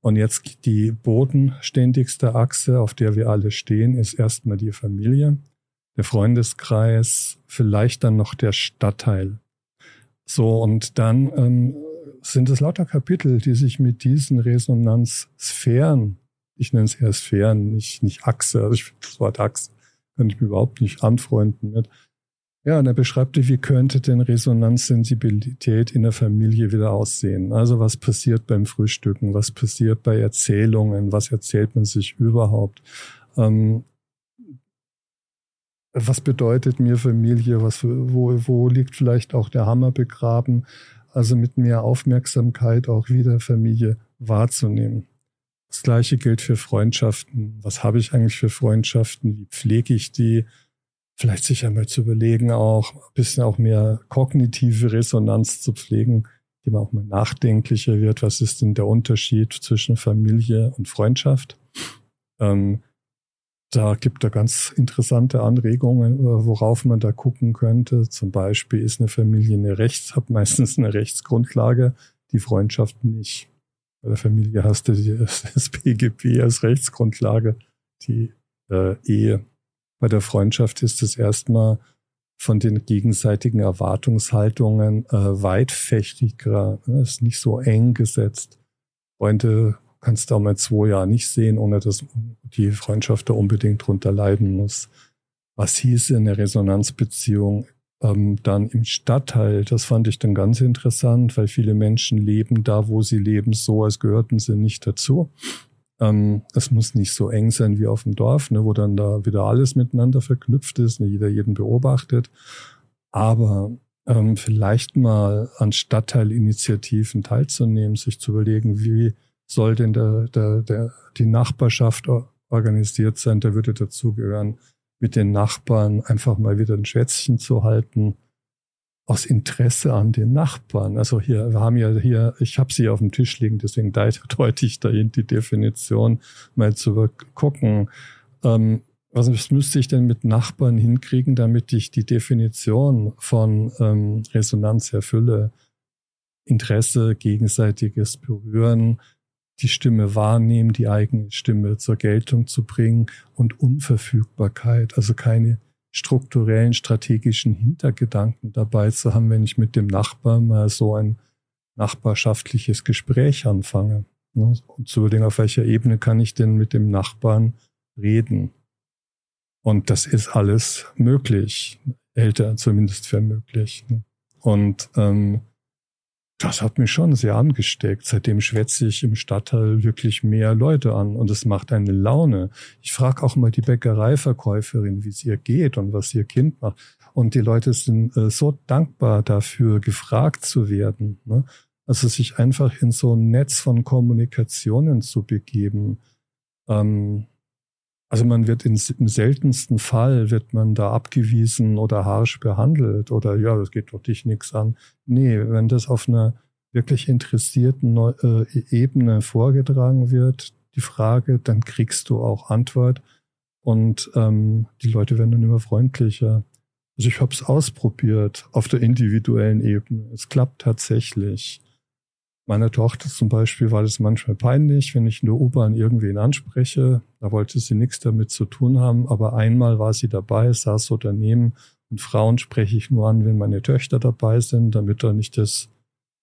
und jetzt die bodenständigste Achse, auf der wir alle stehen, ist erstmal die Familie, der Freundeskreis, vielleicht dann noch der Stadtteil. So, und dann ähm, sind es lauter Kapitel, die sich mit diesen Resonanzsphären, ich nenne es eher Sphären, nicht, nicht Achse, also ich finde das Wort Achse, kann ich mir überhaupt nicht anfreunden mit, ja, und er beschreibt, wie könnte denn Resonanzsensibilität in der Familie wieder aussehen? Also was passiert beim Frühstücken? Was passiert bei Erzählungen? Was erzählt man sich überhaupt? Ähm, was bedeutet mir Familie? Was, wo, wo liegt vielleicht auch der Hammer begraben? Also mit mehr Aufmerksamkeit auch wieder Familie wahrzunehmen. Das gleiche gilt für Freundschaften. Was habe ich eigentlich für Freundschaften? Wie pflege ich die? vielleicht sich einmal zu überlegen, auch ein bisschen auch mehr kognitive Resonanz zu pflegen, die man auch mal nachdenklicher wird. Was ist denn der Unterschied zwischen Familie und Freundschaft? Ähm, da gibt er ganz interessante Anregungen, äh, worauf man da gucken könnte. Zum Beispiel ist eine Familie eine Rechts, hat meistens eine Rechtsgrundlage, die Freundschaft nicht. Bei der Familie hast du das BGB als Rechtsgrundlage, die äh, Ehe bei der Freundschaft ist es erstmal von den gegenseitigen Erwartungshaltungen äh, weitfächiger. Ne? Ist nicht so eng gesetzt. Freunde kannst auch mal zwei Jahre nicht sehen, ohne dass die Freundschaft da unbedingt drunter leiden muss. Was hieße eine Resonanzbeziehung ähm, dann im Stadtteil? Das fand ich dann ganz interessant, weil viele Menschen leben da, wo sie leben, so, als gehörten sie nicht dazu. Ähm, es muss nicht so eng sein wie auf dem Dorf, ne, wo dann da wieder alles miteinander verknüpft ist, ne, jeder jeden beobachtet. Aber ähm, vielleicht mal an Stadtteilinitiativen teilzunehmen, sich zu überlegen, wie soll denn der, der, der, die Nachbarschaft organisiert sein, der würde dazugehören, mit den Nachbarn einfach mal wieder ein Schwätzchen zu halten, aus Interesse an den Nachbarn. Also hier, wir haben ja hier, ich habe sie auf dem Tisch liegen, deswegen deute ich dahin die Definition, mal zu gucken, ähm, was müsste ich denn mit Nachbarn hinkriegen, damit ich die Definition von ähm, Resonanz erfülle? Interesse, gegenseitiges Berühren, die Stimme wahrnehmen, die eigene Stimme zur Geltung zu bringen und Unverfügbarkeit, also keine strukturellen, strategischen Hintergedanken dabei zu haben, wenn ich mit dem Nachbarn mal so ein nachbarschaftliches Gespräch anfange. Ne? Und zu überlegen, auf welcher Ebene kann ich denn mit dem Nachbarn reden. Und das ist alles möglich, älter zumindest für möglich. Ne? Und ähm, das hat mich schon sehr angesteckt. Seitdem schwätze ich im Stadtteil wirklich mehr Leute an und es macht eine Laune. Ich frage auch mal die Bäckereiverkäuferin, wie es ihr geht und was ihr Kind macht. Und die Leute sind äh, so dankbar dafür, gefragt zu werden. Ne? Also sich einfach in so ein Netz von Kommunikationen zu begeben. Ähm, also man wird in, im seltensten Fall wird man da abgewiesen oder harsch behandelt oder ja, das geht doch dich nichts an. Nee, wenn das auf einer wirklich interessierten äh, Ebene vorgetragen wird, die Frage, dann kriegst du auch Antwort und ähm, die Leute werden dann immer freundlicher. Also ich habe es ausprobiert auf der individuellen Ebene. Es klappt tatsächlich. Meiner Tochter zum Beispiel war das manchmal peinlich, wenn ich in der U-Bahn irgendwen anspreche. Da wollte sie nichts damit zu tun haben. Aber einmal war sie dabei, saß so daneben. Und Frauen spreche ich nur an, wenn meine Töchter dabei sind, damit da nicht das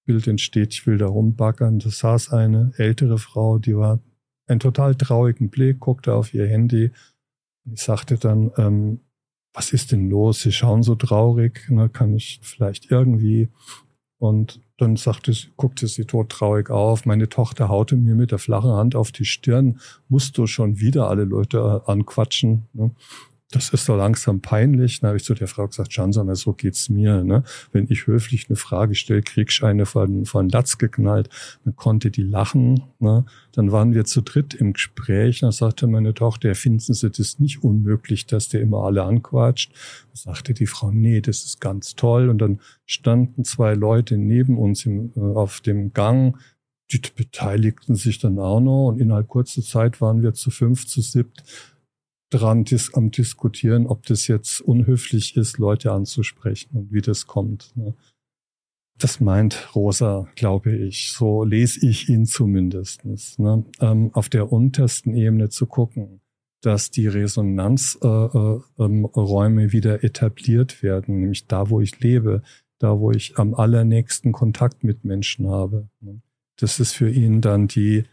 Bild entsteht, ich will da rumbaggern. Da saß eine ältere Frau, die war einen total traurigen Blick, guckte auf ihr Handy. Ich sagte dann, ähm, was ist denn los? Sie schauen so traurig. Ne? Kann ich vielleicht irgendwie? Und dann sagte, guckte sie todtraurig auf. Meine Tochter haute mir mit der flachen Hand auf die Stirn. Musst du schon wieder alle Leute anquatschen? Ne? Das ist so langsam peinlich. Dann habe ich zu der Frau gesagt, schauen Sie mal, so geht's mir. Ne? Wenn ich höflich eine Frage stelle, krieg eine von, von Latz geknallt. Dann konnte die lachen. Ne? Dann waren wir zu dritt im Gespräch. Dann sagte meine Tochter, finden Sie das nicht unmöglich, dass der immer alle anquatscht? Dann sagte die Frau, nee, das ist ganz toll. Und dann standen zwei Leute neben uns im, äh, auf dem Gang. Die beteiligten sich dann auch noch. Und innerhalb kurzer Zeit waren wir zu fünf, zu siebt dran dis am diskutieren, ob das jetzt unhöflich ist, Leute anzusprechen und wie das kommt. Ne? Das meint Rosa, glaube ich. So lese ich ihn zumindestens. Ne? Ähm, auf der untersten Ebene zu gucken, dass die Resonanzräume äh, äh, wieder etabliert werden, nämlich da, wo ich lebe, da, wo ich am allernächsten Kontakt mit Menschen habe. Ne? Das ist für ihn dann die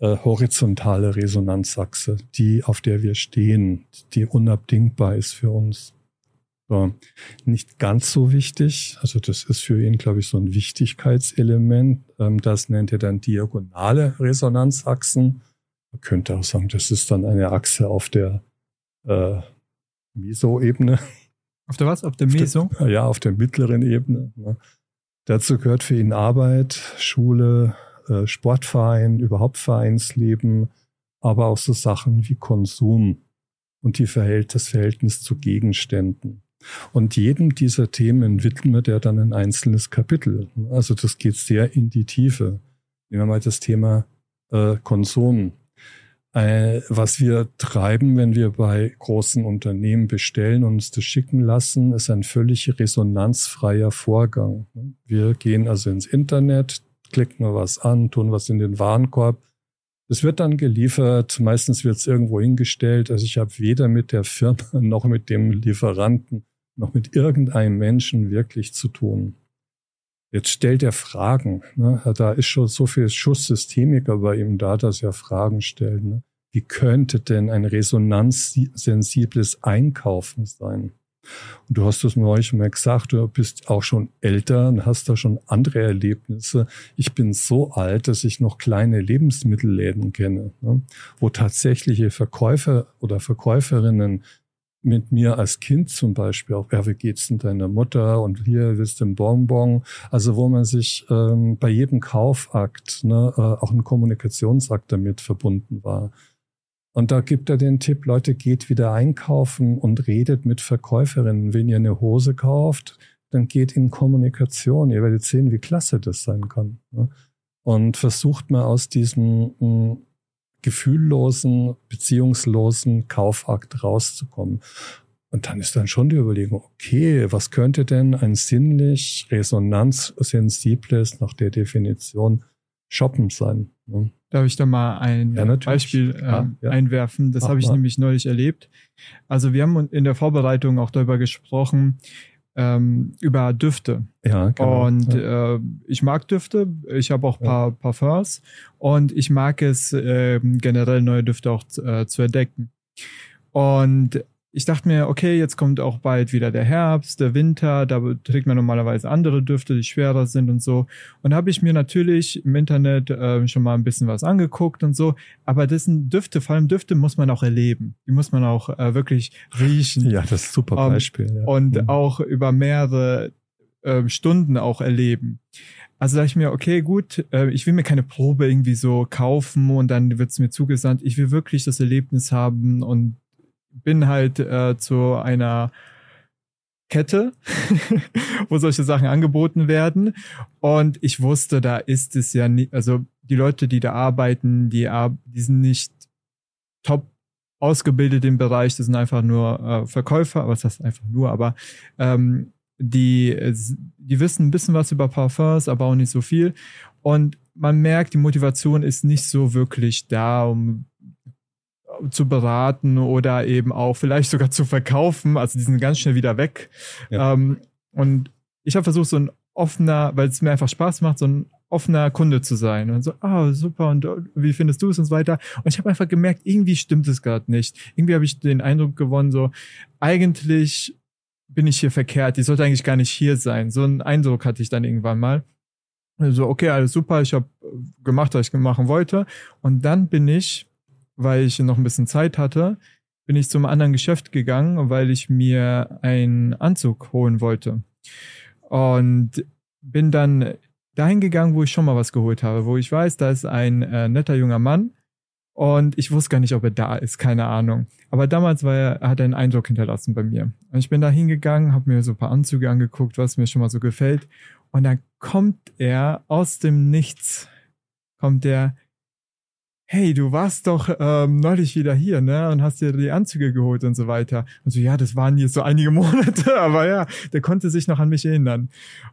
äh, horizontale Resonanzachse, die, auf der wir stehen, die unabdingbar ist für uns. So. Nicht ganz so wichtig, also das ist für ihn, glaube ich, so ein Wichtigkeitselement. Ähm, das nennt er dann diagonale Resonanzachsen. Man könnte auch sagen, das ist dann eine Achse auf der äh, Meso-Ebene. Auf der was? Auf der Meso? Auf der, ja, auf der mittleren Ebene. Ne? Dazu gehört für ihn Arbeit, Schule, äh, Sportverein, überhaupt Vereinsleben, aber auch so Sachen wie Konsum und die Verhält das Verhältnis zu Gegenständen. Und jedem dieser Themen widmet er dann ein einzelnes Kapitel. Also das geht sehr in die Tiefe. Nehmen wir mal das Thema äh, Konsum. Äh, was wir treiben, wenn wir bei großen Unternehmen bestellen und uns das schicken lassen, ist ein völlig resonanzfreier Vorgang. Wir gehen also ins Internet, klicken wir was an, tun was in den Warenkorb. Es wird dann geliefert, meistens wird es irgendwo hingestellt. Also ich habe weder mit der Firma noch mit dem Lieferanten noch mit irgendeinem Menschen wirklich zu tun. Jetzt stellt er Fragen. Ne? Da ist schon so viel Schusssystemiker bei ihm da, dass er Fragen stellt. Ne? Wie könnte denn ein resonanzsensibles Einkaufen sein? Und du hast das neulich mal gesagt, du bist auch schon älter und hast da schon andere Erlebnisse. Ich bin so alt, dass ich noch kleine Lebensmittelläden kenne, ne, wo tatsächliche Verkäufer oder Verkäuferinnen mit mir als Kind zum Beispiel auch, ja, wie geht's denn deiner Mutter und hier willst du ein Bonbon? Also wo man sich ähm, bei jedem Kaufakt ne, äh, auch ein Kommunikationsakt damit verbunden war. Und da gibt er den Tipp, Leute, geht wieder einkaufen und redet mit Verkäuferinnen. Wenn ihr eine Hose kauft, dann geht in Kommunikation. Ihr werdet sehen, wie klasse das sein kann. Ne? Und versucht mal aus diesem hm, gefühllosen, beziehungslosen Kaufakt rauszukommen. Und dann ist dann schon die Überlegung, okay, was könnte denn ein sinnlich resonanzsensibles nach der Definition Shoppen sein? Ne? Darf ich da mal ein ja, Beispiel ja, ja. einwerfen? Das habe ich mal. nämlich neulich erlebt. Also wir haben in der Vorbereitung auch darüber gesprochen, ähm, über Düfte. Ja, genau. Und äh, ich mag Düfte. Ich habe auch paar Parfums und ich mag es äh, generell neue Düfte auch äh, zu entdecken. Und ich dachte mir, okay, jetzt kommt auch bald wieder der Herbst, der Winter, da trägt man normalerweise andere Düfte, die schwerer sind und so. Und habe ich mir natürlich im Internet äh, schon mal ein bisschen was angeguckt und so. Aber das sind Düfte, vor allem Düfte muss man auch erleben. Die muss man auch äh, wirklich riechen. Ja, das ist ein super ähm, Beispiel. Um, ja. Und mhm. auch über mehrere äh, Stunden auch erleben. Also sage ich mir, okay, gut, äh, ich will mir keine Probe irgendwie so kaufen und dann wird's mir zugesandt. Ich will wirklich das Erlebnis haben und bin halt äh, zu einer Kette, wo solche Sachen angeboten werden. Und ich wusste, da ist es ja nicht, also die Leute, die da arbeiten, die, die sind nicht top ausgebildet im Bereich, das sind einfach nur äh, Verkäufer, was heißt einfach nur, aber ähm, die, die wissen ein bisschen was über Parfums, aber auch nicht so viel. Und man merkt, die Motivation ist nicht so wirklich da, um zu beraten oder eben auch vielleicht sogar zu verkaufen. Also die sind ganz schnell wieder weg. Ja. Ähm, und ich habe versucht, so ein offener, weil es mir einfach Spaß macht, so ein offener Kunde zu sein. Und so, ah, oh, super, und wie findest du es und so weiter. Und ich habe einfach gemerkt, irgendwie stimmt es gerade nicht. Irgendwie habe ich den Eindruck gewonnen, so, eigentlich bin ich hier verkehrt, die sollte eigentlich gar nicht hier sein. So einen Eindruck hatte ich dann irgendwann mal. Also, okay, alles super, ich habe gemacht, was ich machen wollte. Und dann bin ich weil ich noch ein bisschen Zeit hatte, bin ich zum anderen Geschäft gegangen, weil ich mir einen Anzug holen wollte. Und bin dann dahin gegangen, wo ich schon mal was geholt habe, wo ich weiß, da ist ein äh, netter junger Mann und ich wusste gar nicht, ob er da ist, keine Ahnung. Aber damals war er, er hat einen Eindruck hinterlassen bei mir. Und ich bin da hingegangen, habe mir so ein paar Anzüge angeguckt, was mir schon mal so gefällt. Und dann kommt er aus dem Nichts, kommt der, hey, du warst doch ähm, neulich wieder hier, ne? Und hast dir die Anzüge geholt und so weiter. Und so, ja, das waren jetzt so einige Monate, aber ja, der konnte sich noch an mich erinnern.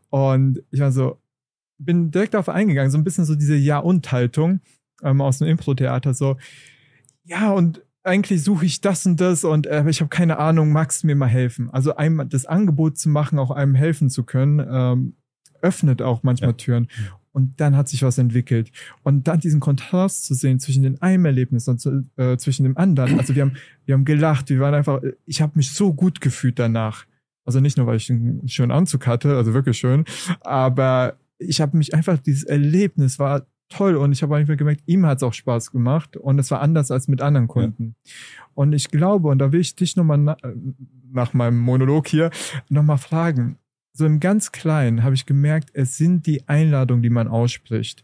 Und ich war so, bin direkt darauf eingegangen, so ein bisschen so diese Ja-und-Haltung ähm, aus dem Impro-Theater, so, ja, und eigentlich suche ich das und das und äh, ich habe keine Ahnung, magst du mir mal helfen? Also einem das Angebot zu machen, auch einem helfen zu können, ähm, öffnet auch manchmal ja. Türen. Und dann hat sich was entwickelt. Und dann diesen Kontrast zu sehen zwischen dem einen Erlebnis und äh, zwischen dem anderen. Also wir haben, wir haben gelacht, wir waren einfach, ich habe mich so gut gefühlt danach. Also nicht nur, weil ich einen schönen Anzug hatte, also wirklich schön, aber ich habe mich einfach, dieses Erlebnis war toll und ich habe einfach gemerkt, ihm hat es auch Spaß gemacht und es war anders als mit anderen Kunden. Ja. Und ich glaube, und da will ich dich nochmal na, nach meinem Monolog hier nochmal fragen, so im ganz Kleinen habe ich gemerkt, es sind die Einladungen, die man ausspricht.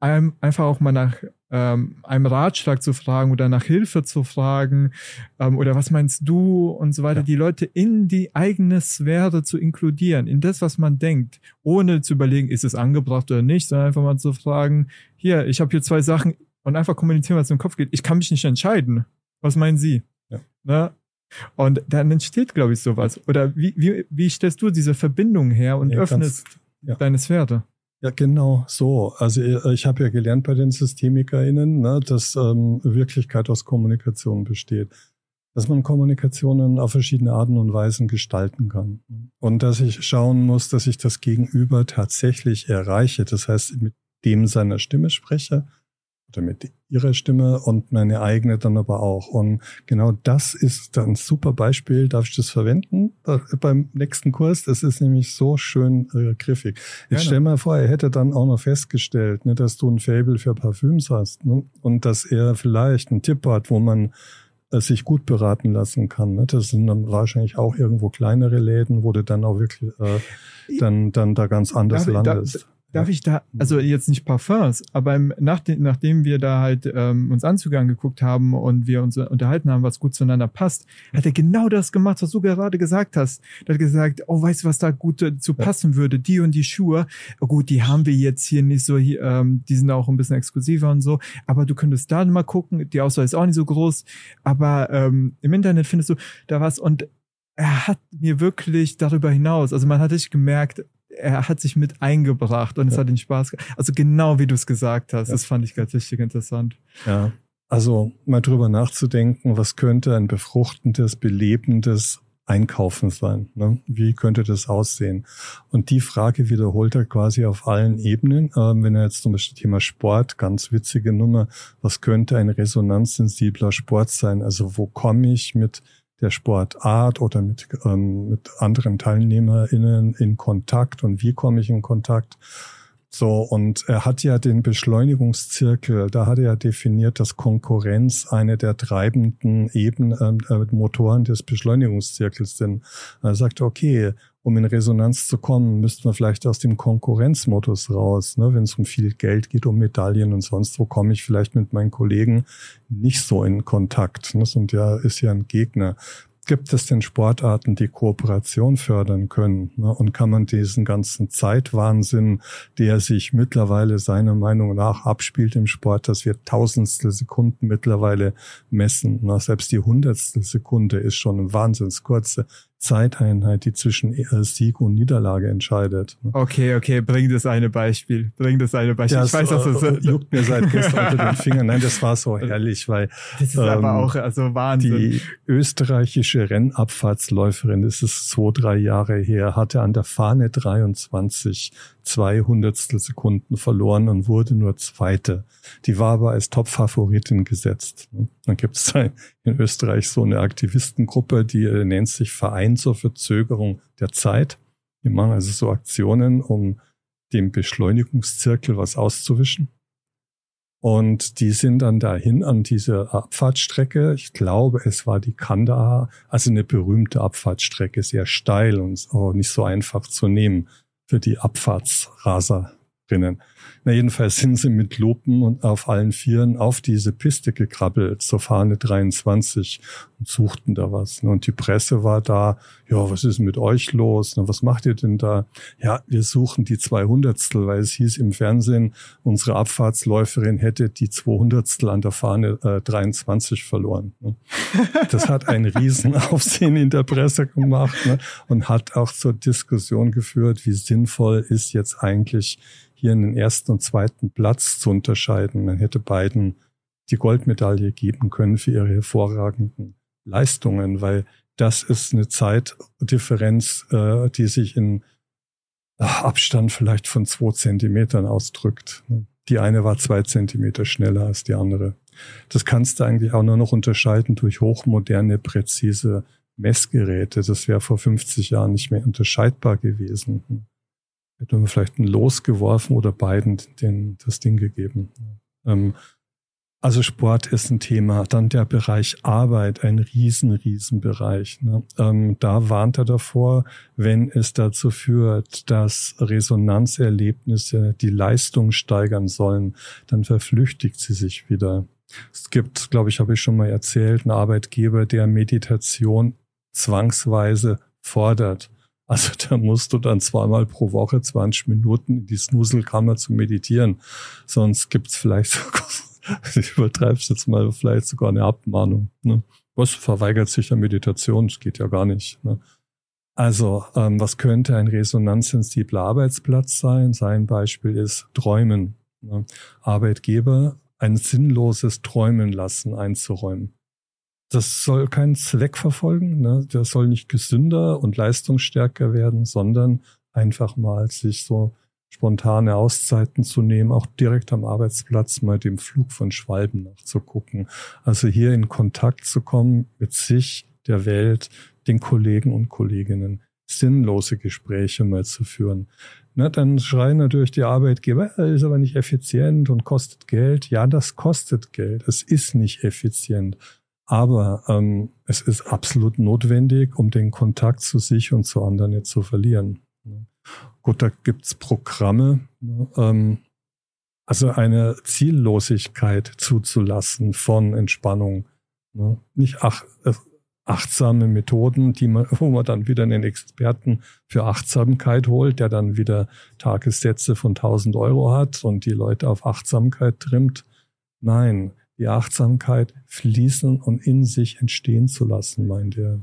Einfach auch mal nach ähm, einem Ratschlag zu fragen oder nach Hilfe zu fragen ähm, oder was meinst du und so weiter, ja. die Leute in die eigene Sphäre zu inkludieren, in das, was man denkt, ohne zu überlegen, ist es angebracht oder nicht, sondern einfach mal zu fragen, hier, ich habe hier zwei Sachen und einfach kommunizieren, was im Kopf geht. Ich kann mich nicht entscheiden. Was meinen Sie? Ja. Ne? Und dann entsteht, glaube ich, sowas. Oder wie, wie, wie stellst du diese Verbindung her und ja, öffnest ganz, ja. deine Sphäre? Ja, genau so. Also äh, ich habe ja gelernt bei den SystemikerInnen, ne, dass ähm, Wirklichkeit aus Kommunikation besteht. Dass man Kommunikationen auf verschiedene Arten und Weisen gestalten kann. Und dass ich schauen muss, dass ich das Gegenüber tatsächlich erreiche. Das heißt, mit dem seiner Stimme spreche oder mit ihrer Stimme und meine eigene dann aber auch. Und genau das ist dann ein super Beispiel. Darf ich das verwenden beim nächsten Kurs? Das ist nämlich so schön äh, griffig. Ich stell mal vor, er hätte dann auch noch festgestellt, ne, dass du ein Fable für Parfüms hast ne, und dass er vielleicht einen Tipp hat, wo man äh, sich gut beraten lassen kann. Ne? Das sind dann wahrscheinlich auch irgendwo kleinere Läden, wo du dann auch wirklich äh, dann, dann da ganz anders Darf, landest. Da, Darf ich da, also jetzt nicht Parfums, aber im, nach de, nachdem wir da halt ähm, uns Anzüge angeguckt haben und wir uns unterhalten haben, was gut zueinander passt, hat er genau das gemacht, was du gerade gesagt hast. Er hat gesagt, oh, weißt du, was da gut äh, zu passen würde? Die und die Schuhe. Oh, gut, die haben wir jetzt hier nicht so, hier, ähm, die sind auch ein bisschen exklusiver und so, aber du könntest da mal gucken, die Auswahl ist auch nicht so groß, aber ähm, im Internet findest du da was und er hat mir wirklich darüber hinaus, also man hat sich gemerkt, er hat sich mit eingebracht und ja. es hat ihn Spaß gemacht. Also genau wie du es gesagt hast, ja. das fand ich ganz richtig interessant. Ja, also mal drüber nachzudenken, was könnte ein befruchtendes, belebendes Einkaufen sein? Ne? Wie könnte das aussehen? Und die Frage wiederholt er quasi auf allen Ebenen. Ähm, wenn er jetzt zum Beispiel Thema Sport, ganz witzige Nummer, was könnte ein resonanzsensibler Sport sein? Also wo komme ich mit der Sportart oder mit, ähm, mit anderen TeilnehmerInnen in Kontakt und wie komme ich in Kontakt. So, und er hat ja den Beschleunigungszirkel, da hat er ja definiert, dass Konkurrenz eine der treibenden Ebenen, äh, Motoren des Beschleunigungszirkels sind. Er sagt, okay, um in Resonanz zu kommen, müssten wir vielleicht aus dem Konkurrenzmodus raus. Ne? Wenn es um viel Geld geht, um Medaillen und sonst wo, komme ich vielleicht mit meinen Kollegen nicht so in Kontakt. Ne? Und ja, ist ja ein Gegner. Gibt es denn Sportarten, die Kooperation fördern können? Ne? Und kann man diesen ganzen Zeitwahnsinn, der sich mittlerweile seiner Meinung nach abspielt im Sport, dass wir tausendstel Sekunden mittlerweile messen. Na, selbst die hundertstel Sekunde ist schon eine wahnsinns kurze Zeiteinheit, die zwischen äh, Sieg und Niederlage entscheidet. Ne? Okay, okay, bring das eine Beispiel. Bring das eine Beispiel. Das, ich weiß, dass das äh, juckt mir seit gestern unter den Fingern. Nein, das war so herrlich, weil das ist ähm, aber auch also Wahnsinn. Die österreichische Rennabfahrtsläuferin, das ist zwei, drei Jahre her, hatte an der Fahne 23 zwei Hundertstel Sekunden verloren und wurde nur Zweite. Die war aber als Top-Favoritin gesetzt. Dann gibt es in Österreich so eine Aktivistengruppe, die nennt sich Verein zur Verzögerung der Zeit. Die machen also so Aktionen, um dem Beschleunigungszirkel was auszuwischen. Und die sind dann dahin an diese Abfahrtsstrecke. Ich glaube, es war die Kandahar, also eine berühmte Abfahrtsstrecke, sehr steil und auch nicht so einfach zu nehmen für die Abfahrtsraserinnen. Na, jedenfalls sind sie mit Lupen und auf allen Vieren auf diese Piste gekrabbelt zur Fahne 23 und suchten da was. Und die Presse war da, ja, was ist mit euch los? Na, was macht ihr denn da? Ja, wir suchen die 200 weil es hieß im Fernsehen, unsere Abfahrtsläuferin hätte die 200 an der Fahne äh, 23 verloren. Ne? Das hat einen Riesenaufsehen in der Presse gemacht ne? und hat auch zur Diskussion geführt, wie sinnvoll ist jetzt eigentlich hier einen ersten und zweiten Platz zu unterscheiden. Man hätte beiden die Goldmedaille geben können für ihre hervorragenden Leistungen, weil das ist eine Zeitdifferenz, äh, die sich in Abstand vielleicht von zwei Zentimetern ausdrückt. Die eine war zwei Zentimeter schneller als die andere. Das kannst du eigentlich auch nur noch unterscheiden durch hochmoderne, präzise Messgeräte. Das wäre vor 50 Jahren nicht mehr unterscheidbar gewesen. Hätte man vielleicht ein Los geworfen oder beiden den, das Ding gegeben. Ähm, also Sport ist ein Thema. Dann der Bereich Arbeit, ein riesen, riesen Bereich. Ne? Ähm, da warnt er davor, wenn es dazu führt, dass Resonanzerlebnisse die Leistung steigern sollen, dann verflüchtigt sie sich wieder. Es gibt, glaube ich, habe ich schon mal erzählt, einen Arbeitgeber, der Meditation zwangsweise fordert. Also da musst du dann zweimal pro Woche 20 Minuten in die Snuselkammer zu meditieren. Sonst gibt's vielleicht sogar, ich übertreib's jetzt mal, vielleicht sogar eine Abmahnung. Ne? Was verweigert sich der Meditation? Das geht ja gar nicht. Ne? Also, ähm, was könnte ein resonanzsensibler Arbeitsplatz sein? Sein Beispiel ist Träumen. Ne? Arbeitgeber ein sinnloses Träumen lassen einzuräumen das soll keinen Zweck verfolgen. Ne? Das soll nicht gesünder und leistungsstärker werden, sondern einfach mal sich so spontane Auszeiten zu nehmen, auch direkt am Arbeitsplatz mal dem Flug von Schwalben nachzugucken. Also hier in Kontakt zu kommen mit sich, der Welt, den Kollegen und Kolleginnen, sinnlose Gespräche mal zu führen. Na, dann schreien natürlich die Arbeitgeber, ist aber nicht effizient und kostet Geld. Ja, das kostet Geld. Es ist nicht effizient. Aber ähm, es ist absolut notwendig, um den Kontakt zu sich und zu anderen nicht zu verlieren. Gut, da gibt's Programme, ne, ähm, also eine Ziellosigkeit zuzulassen von Entspannung. Ne? Nicht ach, äh, achtsame Methoden, die man, wo man dann wieder einen Experten für Achtsamkeit holt, der dann wieder Tagessätze von 1000 Euro hat und die Leute auf Achtsamkeit trimmt. Nein, die Achtsamkeit fließen und in sich entstehen zu lassen, meint er.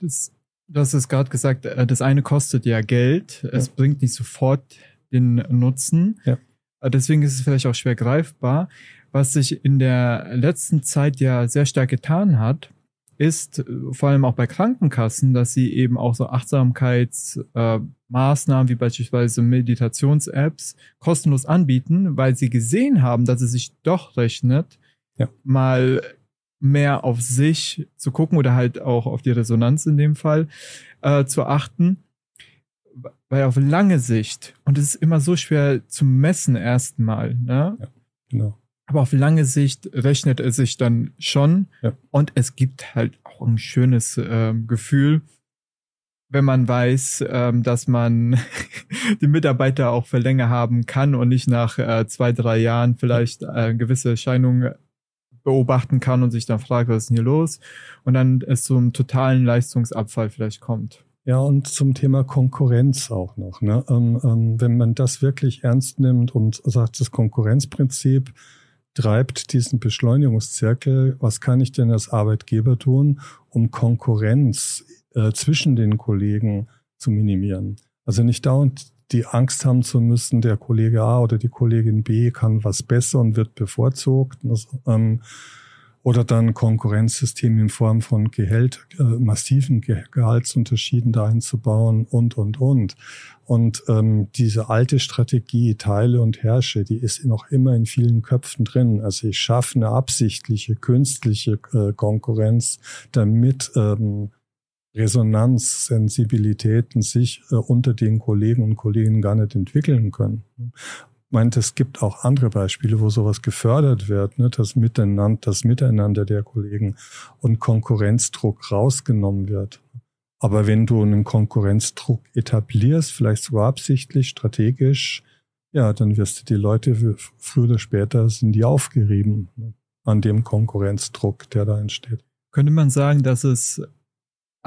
Das, du hast es gerade gesagt, äh, das eine kostet ja Geld, ja. es bringt nicht sofort den Nutzen. Ja. Äh, deswegen ist es vielleicht auch schwer greifbar. Was sich in der letzten Zeit ja sehr stark getan hat, ist äh, vor allem auch bei Krankenkassen, dass sie eben auch so Achtsamkeitsmaßnahmen äh, wie beispielsweise Meditations-Apps kostenlos anbieten, weil sie gesehen haben, dass es sich doch rechnet, ja. mal mehr auf sich zu gucken oder halt auch auf die Resonanz in dem Fall äh, zu achten. Weil auf lange Sicht, und es ist immer so schwer zu messen erstmal, ne? Ja, genau. Aber auf lange Sicht rechnet es sich dann schon. Ja. Und es gibt halt auch ein schönes äh, Gefühl, wenn man weiß, ähm, dass man die Mitarbeiter auch für länger haben kann und nicht nach äh, zwei, drei Jahren vielleicht äh, gewisse Erscheinungen beobachten kann und sich dann fragt, was ist denn hier los? Und dann es zum totalen Leistungsabfall vielleicht kommt. Ja, und zum Thema Konkurrenz auch noch. Ne? Ähm, ähm, wenn man das wirklich ernst nimmt und sagt, das Konkurrenzprinzip treibt diesen Beschleunigungszirkel, was kann ich denn als Arbeitgeber tun, um Konkurrenz äh, zwischen den Kollegen zu minimieren? Also nicht dauernd die Angst haben zu müssen, der Kollege A oder die Kollegin B kann was besser und wird bevorzugt. Ähm, oder dann Konkurrenzsystem in Form von Gehalt, äh, massiven Ge Gehaltsunterschieden da einzubauen und, und, und. Und ähm, diese alte Strategie, teile und herrsche, die ist noch immer in vielen Köpfen drin. Also ich schaffe eine absichtliche, künstliche äh, Konkurrenz, damit ähm, Resonanzsensibilitäten sich äh, unter den Kollegen und Kolleginnen gar nicht entwickeln können. Ich meine, es gibt auch andere Beispiele, wo sowas gefördert wird, ne, das Miteinander, das Miteinander der Kollegen und Konkurrenzdruck rausgenommen wird. Aber wenn du einen Konkurrenzdruck etablierst, vielleicht sogar absichtlich, strategisch, ja, dann wirst du die Leute früher oder später sind die aufgerieben ne, an dem Konkurrenzdruck, der da entsteht. Könnte man sagen, dass es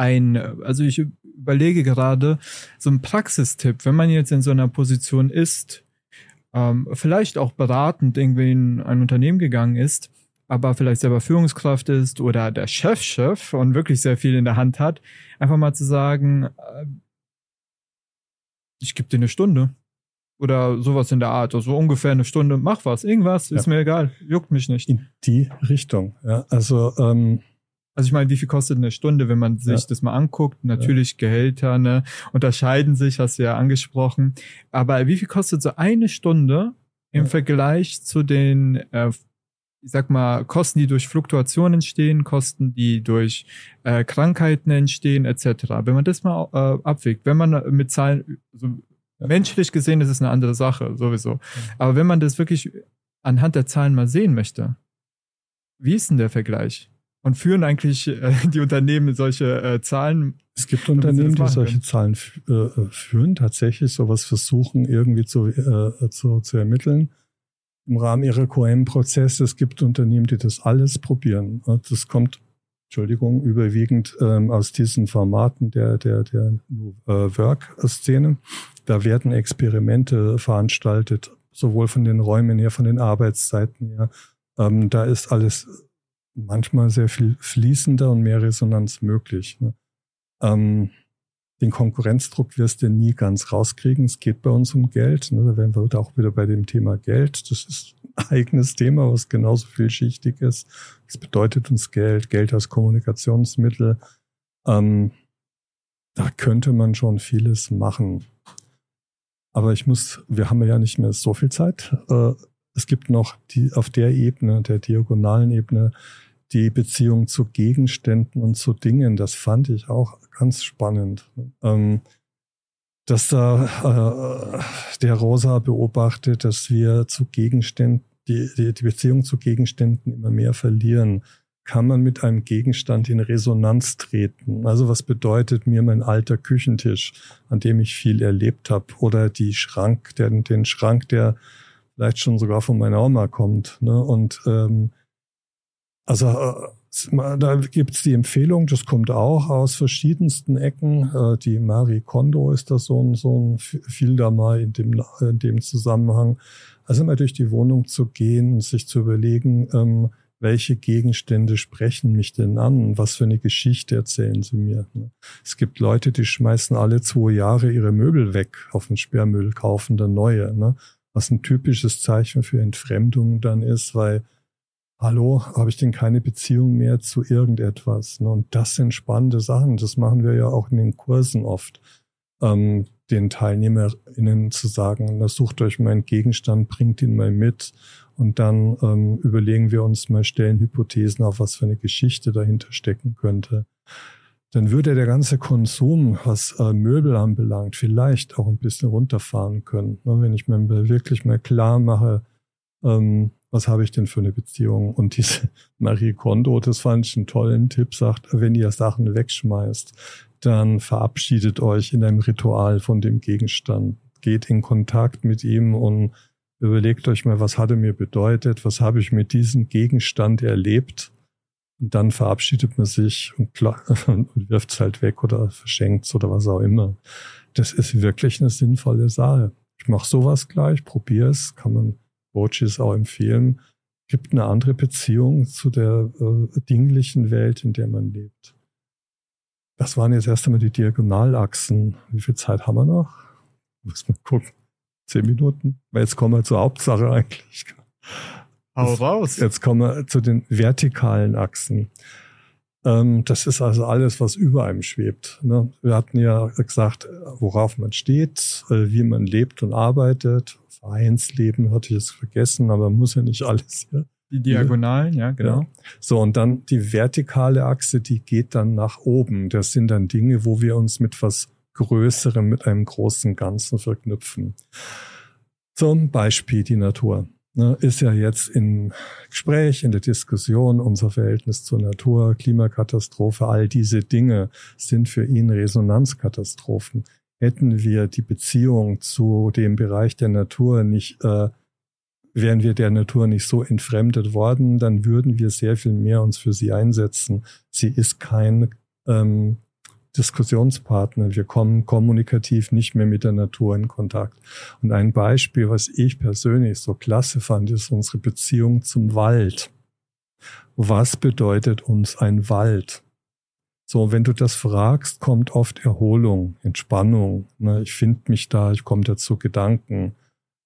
ein, also ich überlege gerade, so ein Praxistipp, wenn man jetzt in so einer Position ist, ähm, vielleicht auch beratend irgendwie in ein Unternehmen gegangen ist, aber vielleicht selber Führungskraft ist oder der Chefchef -Chef und wirklich sehr viel in der Hand hat, einfach mal zu sagen, äh, ich gebe dir eine Stunde oder sowas in der Art, also ungefähr eine Stunde, mach was, irgendwas, ist ja. mir egal, juckt mich nicht. In die Richtung, ja, also ähm also ich meine, wie viel kostet eine Stunde, wenn man sich ja. das mal anguckt? Natürlich ja. Gehälter, ne, unterscheiden sich, hast du ja angesprochen. Aber wie viel kostet so eine Stunde im ja. Vergleich zu den, äh, ich sag mal, Kosten, die durch Fluktuationen entstehen, Kosten, die durch äh, Krankheiten entstehen, etc. Wenn man das mal äh, abwägt, wenn man mit Zahlen, so menschlich gesehen, ist es eine andere Sache, sowieso. Aber wenn man das wirklich anhand der Zahlen mal sehen möchte, wie ist denn der Vergleich? Und führen eigentlich äh, die Unternehmen solche äh, Zahlen? Es gibt Unternehmen, die solche. Zahlen äh, äh, führen, tatsächlich sowas versuchen irgendwie zu, äh, zu, zu ermitteln im Rahmen ihrer QM-Prozesse. Es gibt Unternehmen, die das alles probieren. Das kommt, Entschuldigung, überwiegend ähm, aus diesen Formaten der, der, der äh, Work-Szene. Da werden Experimente veranstaltet, sowohl von den Räumen her, von den Arbeitszeiten her. Ähm, da ist alles manchmal sehr viel fließender und mehr Resonanz möglich. Ne? Ähm, den Konkurrenzdruck wirst du nie ganz rauskriegen. Es geht bei uns um Geld. Ne? Da wären wir auch wieder bei dem Thema Geld. Das ist ein eigenes Thema, was genauso vielschichtig ist. Es bedeutet uns Geld, Geld als Kommunikationsmittel. Ähm, da könnte man schon vieles machen. Aber ich muss, wir haben ja nicht mehr so viel Zeit. Äh, es gibt noch die, auf der Ebene, der diagonalen Ebene, die Beziehung zu Gegenständen und zu Dingen. Das fand ich auch ganz spannend. Ähm, dass da äh, der Rosa beobachtet, dass wir zu Gegenständen, die, die, die Beziehung zu Gegenständen immer mehr verlieren. Kann man mit einem Gegenstand in Resonanz treten? Also was bedeutet mir mein alter Küchentisch, an dem ich viel erlebt habe? Oder die Schrank, der, den Schrank, der vielleicht schon sogar von meiner Oma kommt. Ne? Und ähm, also äh, da gibt's die Empfehlung, das kommt auch aus verschiedensten Ecken. Äh, die Marie Kondo ist da so ein, so ein viel da mal in dem, in dem Zusammenhang. Also mal durch die Wohnung zu gehen und sich zu überlegen, ähm, welche Gegenstände sprechen mich denn an? Was für eine Geschichte erzählen sie mir? Ne? Es gibt Leute, die schmeißen alle zwei Jahre ihre Möbel weg auf den Sperrmüll, kaufen dann neue. Was ein typisches Zeichen für Entfremdung dann ist, weil hallo, habe ich denn keine Beziehung mehr zu irgendetwas? Ne? Und das sind spannende Sachen. Das machen wir ja auch in den Kursen oft. Ähm, den TeilnehmerInnen zu sagen, na, sucht euch meinen Gegenstand, bringt ihn mal mit und dann ähm, überlegen wir uns mal, stellen Hypothesen auf, was für eine Geschichte dahinter stecken könnte, dann würde der ganze Konsum, was äh, Möbel anbelangt, vielleicht auch ein bisschen runterfahren können. Ne? Wenn ich mir wirklich mal klar mache, ähm, was habe ich denn für eine Beziehung? Und diese Marie Kondo, das fand ich einen tollen Tipp, sagt, wenn ihr Sachen wegschmeißt, dann verabschiedet euch in einem Ritual von dem Gegenstand. Geht in Kontakt mit ihm und überlegt euch mal, was hat er mir bedeutet? Was habe ich mit diesem Gegenstand erlebt? Und dann verabschiedet man sich und, und wirft es halt weg oder verschenkt es oder was auch immer. Das ist wirklich eine sinnvolle Sache. Ich mache sowas gleich, probiere es, kann man Coaches auch empfehlen. Gibt eine andere Beziehung zu der äh, dinglichen Welt, in der man lebt. Das waren jetzt erst einmal die Diagonalachsen. Wie viel Zeit haben wir noch? Muss man gucken. Zehn Minuten? Jetzt kommen wir zur Hauptsache eigentlich. Hau raus. Jetzt kommen wir zu den vertikalen Achsen. Ähm, das ist also alles, was über einem schwebt. Ne? Wir hatten ja gesagt, worauf man steht, äh, wie man lebt und arbeitet. Vereinsleben hatte ich jetzt vergessen, aber muss ja nicht alles. Ja? Die Diagonalen, ja, genau. Ja. So, und dann die vertikale Achse, die geht dann nach oben. Das sind dann Dinge, wo wir uns mit was Größerem, mit einem großen Ganzen verknüpfen. Zum Beispiel die Natur. Ne, ist ja jetzt im Gespräch, in der Diskussion unser Verhältnis zur Natur, Klimakatastrophe, all diese Dinge sind für ihn Resonanzkatastrophen. Hätten wir die Beziehung zu dem Bereich der Natur nicht äh, wären wir der Natur nicht so entfremdet worden, dann würden wir sehr viel mehr uns für sie einsetzen. Sie ist kein ähm, Diskussionspartner. Wir kommen kommunikativ nicht mehr mit der Natur in Kontakt. Und ein Beispiel, was ich persönlich so klasse fand, ist unsere Beziehung zum Wald. Was bedeutet uns ein Wald? So, wenn du das fragst, kommt oft Erholung, Entspannung. Ne? Ich finde mich da, ich komme dazu Gedanken.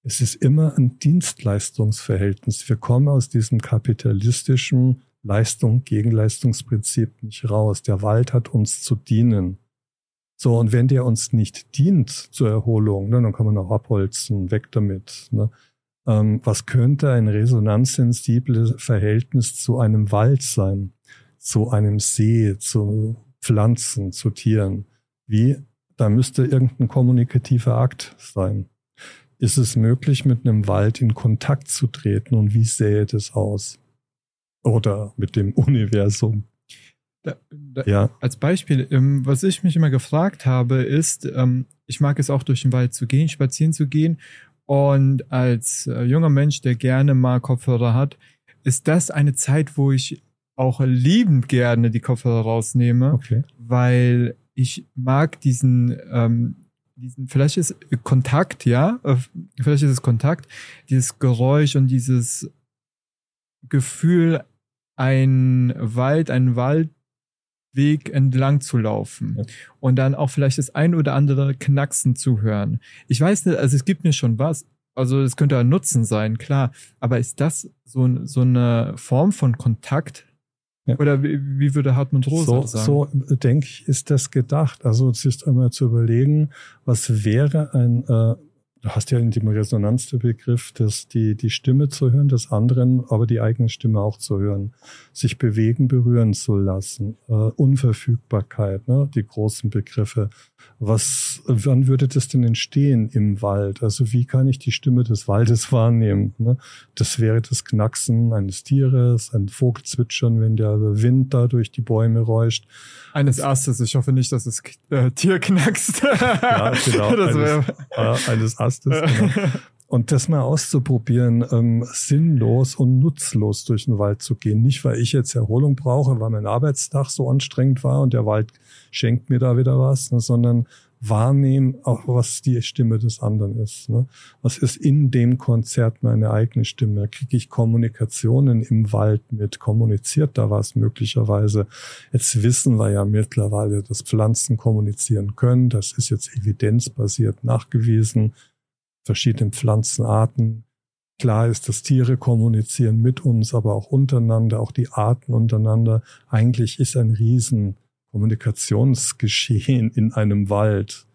Es ist immer ein Dienstleistungsverhältnis. Wir kommen aus diesem kapitalistischen Leistung gegen Leistungsprinzip nicht raus. Der Wald hat uns zu dienen. So, und wenn der uns nicht dient zur Erholung, ne, dann kann man auch abholzen, weg damit. Ne? Ähm, was könnte ein resonanzsensibles Verhältnis zu einem Wald sein? Zu einem See, zu Pflanzen, zu Tieren? Wie? Da müsste irgendein kommunikativer Akt sein ist es möglich, mit einem Wald in Kontakt zu treten und wie sähe das aus? Oder mit dem Universum? Da, da, ja. Als Beispiel, ähm, was ich mich immer gefragt habe, ist, ähm, ich mag es auch durch den Wald zu gehen, spazieren zu gehen. Und als äh, junger Mensch, der gerne mal Kopfhörer hat, ist das eine Zeit, wo ich auch liebend gerne die Kopfhörer rausnehme, okay. weil ich mag diesen ähm, diesen, vielleicht ist Kontakt, ja, äh, vielleicht ist es Kontakt, dieses Geräusch und dieses Gefühl, ein Wald, einen Waldweg entlang zu laufen ja. und dann auch vielleicht das ein oder andere Knacksen zu hören. Ich weiß nicht, also es gibt mir schon was, also es könnte ein Nutzen sein, klar, aber ist das so, so eine Form von Kontakt, ja. Oder wie, wie würde Hartmut Rosa so, sagen? So, denke ich, ist das gedacht. Also es ist einmal zu überlegen, was wäre ein äh, Du hast ja in dem Resonanz der Begriff, dass die, die Stimme zu hören des anderen, aber die eigene Stimme auch zu hören, sich bewegen, berühren zu lassen, äh, Unverfügbarkeit, ne, die großen Begriffe. Was, wann würde das denn entstehen im Wald? Also wie kann ich die Stimme des Waldes wahrnehmen? Ne? Das wäre das Knacksen eines Tieres, ein Vogelzwitschern, wenn der Wind da durch die Bäume räuscht. Eines Astes. Ich hoffe nicht, dass das äh, Tier knackst. ja, genau. Das eines, äh, eines Astes ist. Genau. Und das mal auszuprobieren, ähm, sinnlos und nutzlos durch den Wald zu gehen. Nicht, weil ich jetzt Erholung brauche, weil mein Arbeitstag so anstrengend war und der Wald schenkt mir da wieder was, ne, sondern wahrnehmen, auch was die Stimme des anderen ist. Ne? Was ist in dem Konzert meine eigene Stimme? Kriege ich Kommunikationen im Wald mit? Kommuniziert da was möglicherweise? Jetzt wissen wir ja mittlerweile, dass Pflanzen kommunizieren können. Das ist jetzt evidenzbasiert nachgewiesen verschiedenen Pflanzenarten. Klar ist, dass Tiere kommunizieren mit uns, aber auch untereinander, auch die Arten untereinander. Eigentlich ist ein riesen Kommunikationsgeschehen in einem Wald.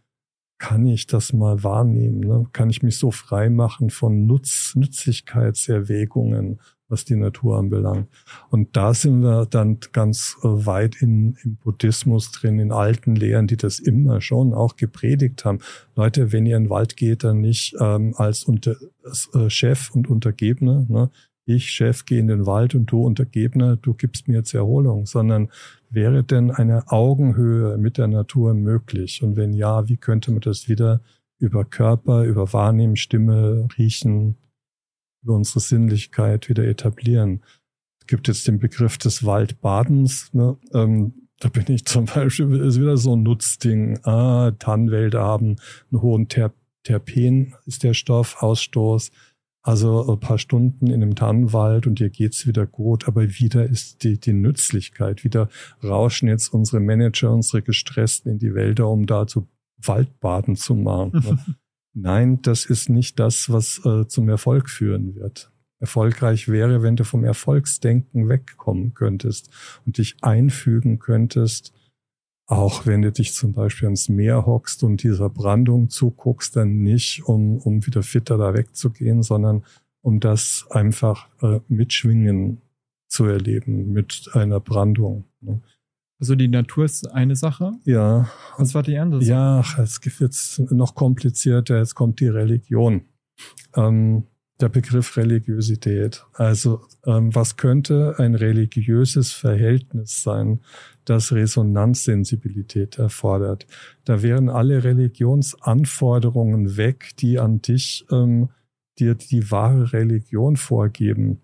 kann ich das mal wahrnehmen? Ne? Kann ich mich so frei machen von Nutz, Nützlichkeitserwägungen, was die Natur anbelangt? Und da sind wir dann ganz weit in, im Buddhismus drin, in alten Lehren, die das immer schon auch gepredigt haben. Leute, wenn ihr in den Wald geht, dann nicht ähm, als, unter, als äh, Chef und Untergebene, ne? ich, Chef, gehe in den Wald und du Untergebener, du gibst mir jetzt Erholung, sondern wäre denn eine Augenhöhe mit der Natur möglich? Und wenn ja, wie könnte man das wieder über Körper, über Wahrnehmen, Stimme, Riechen, über unsere Sinnlichkeit wieder etablieren? Es gibt jetzt den Begriff des Waldbadens. Ne? Ähm, da bin ich zum Beispiel, ist wieder so ein Nutzding. Ah, Tannenwälder haben einen hohen Ter Terpen, ist der Stoff, Ausstoß. Also ein paar Stunden in einem Tannenwald und dir geht's wieder gut, aber wieder ist die, die Nützlichkeit. Wieder rauschen jetzt unsere Manager, unsere Gestressten in die Wälder, um da zu Waldbaden zu machen. Nein, das ist nicht das, was äh, zum Erfolg führen wird. Erfolgreich wäre, wenn du vom Erfolgsdenken wegkommen könntest und dich einfügen könntest auch wenn du dich zum Beispiel ans Meer hockst und dieser Brandung zuguckst, dann nicht, um, um wieder fitter da wegzugehen, sondern um das einfach äh, mitschwingen zu erleben mit einer Brandung. Ne? Also die Natur ist eine Sache. Ja. Was war die andere Sache? Ja, es gibt jetzt noch komplizierter, jetzt kommt die Religion. Ähm, der Begriff Religiosität. Also ähm, was könnte ein religiöses Verhältnis sein, das Resonanzsensibilität erfordert? Da wären alle Religionsanforderungen weg, die an dich ähm, dir die wahre Religion vorgeben,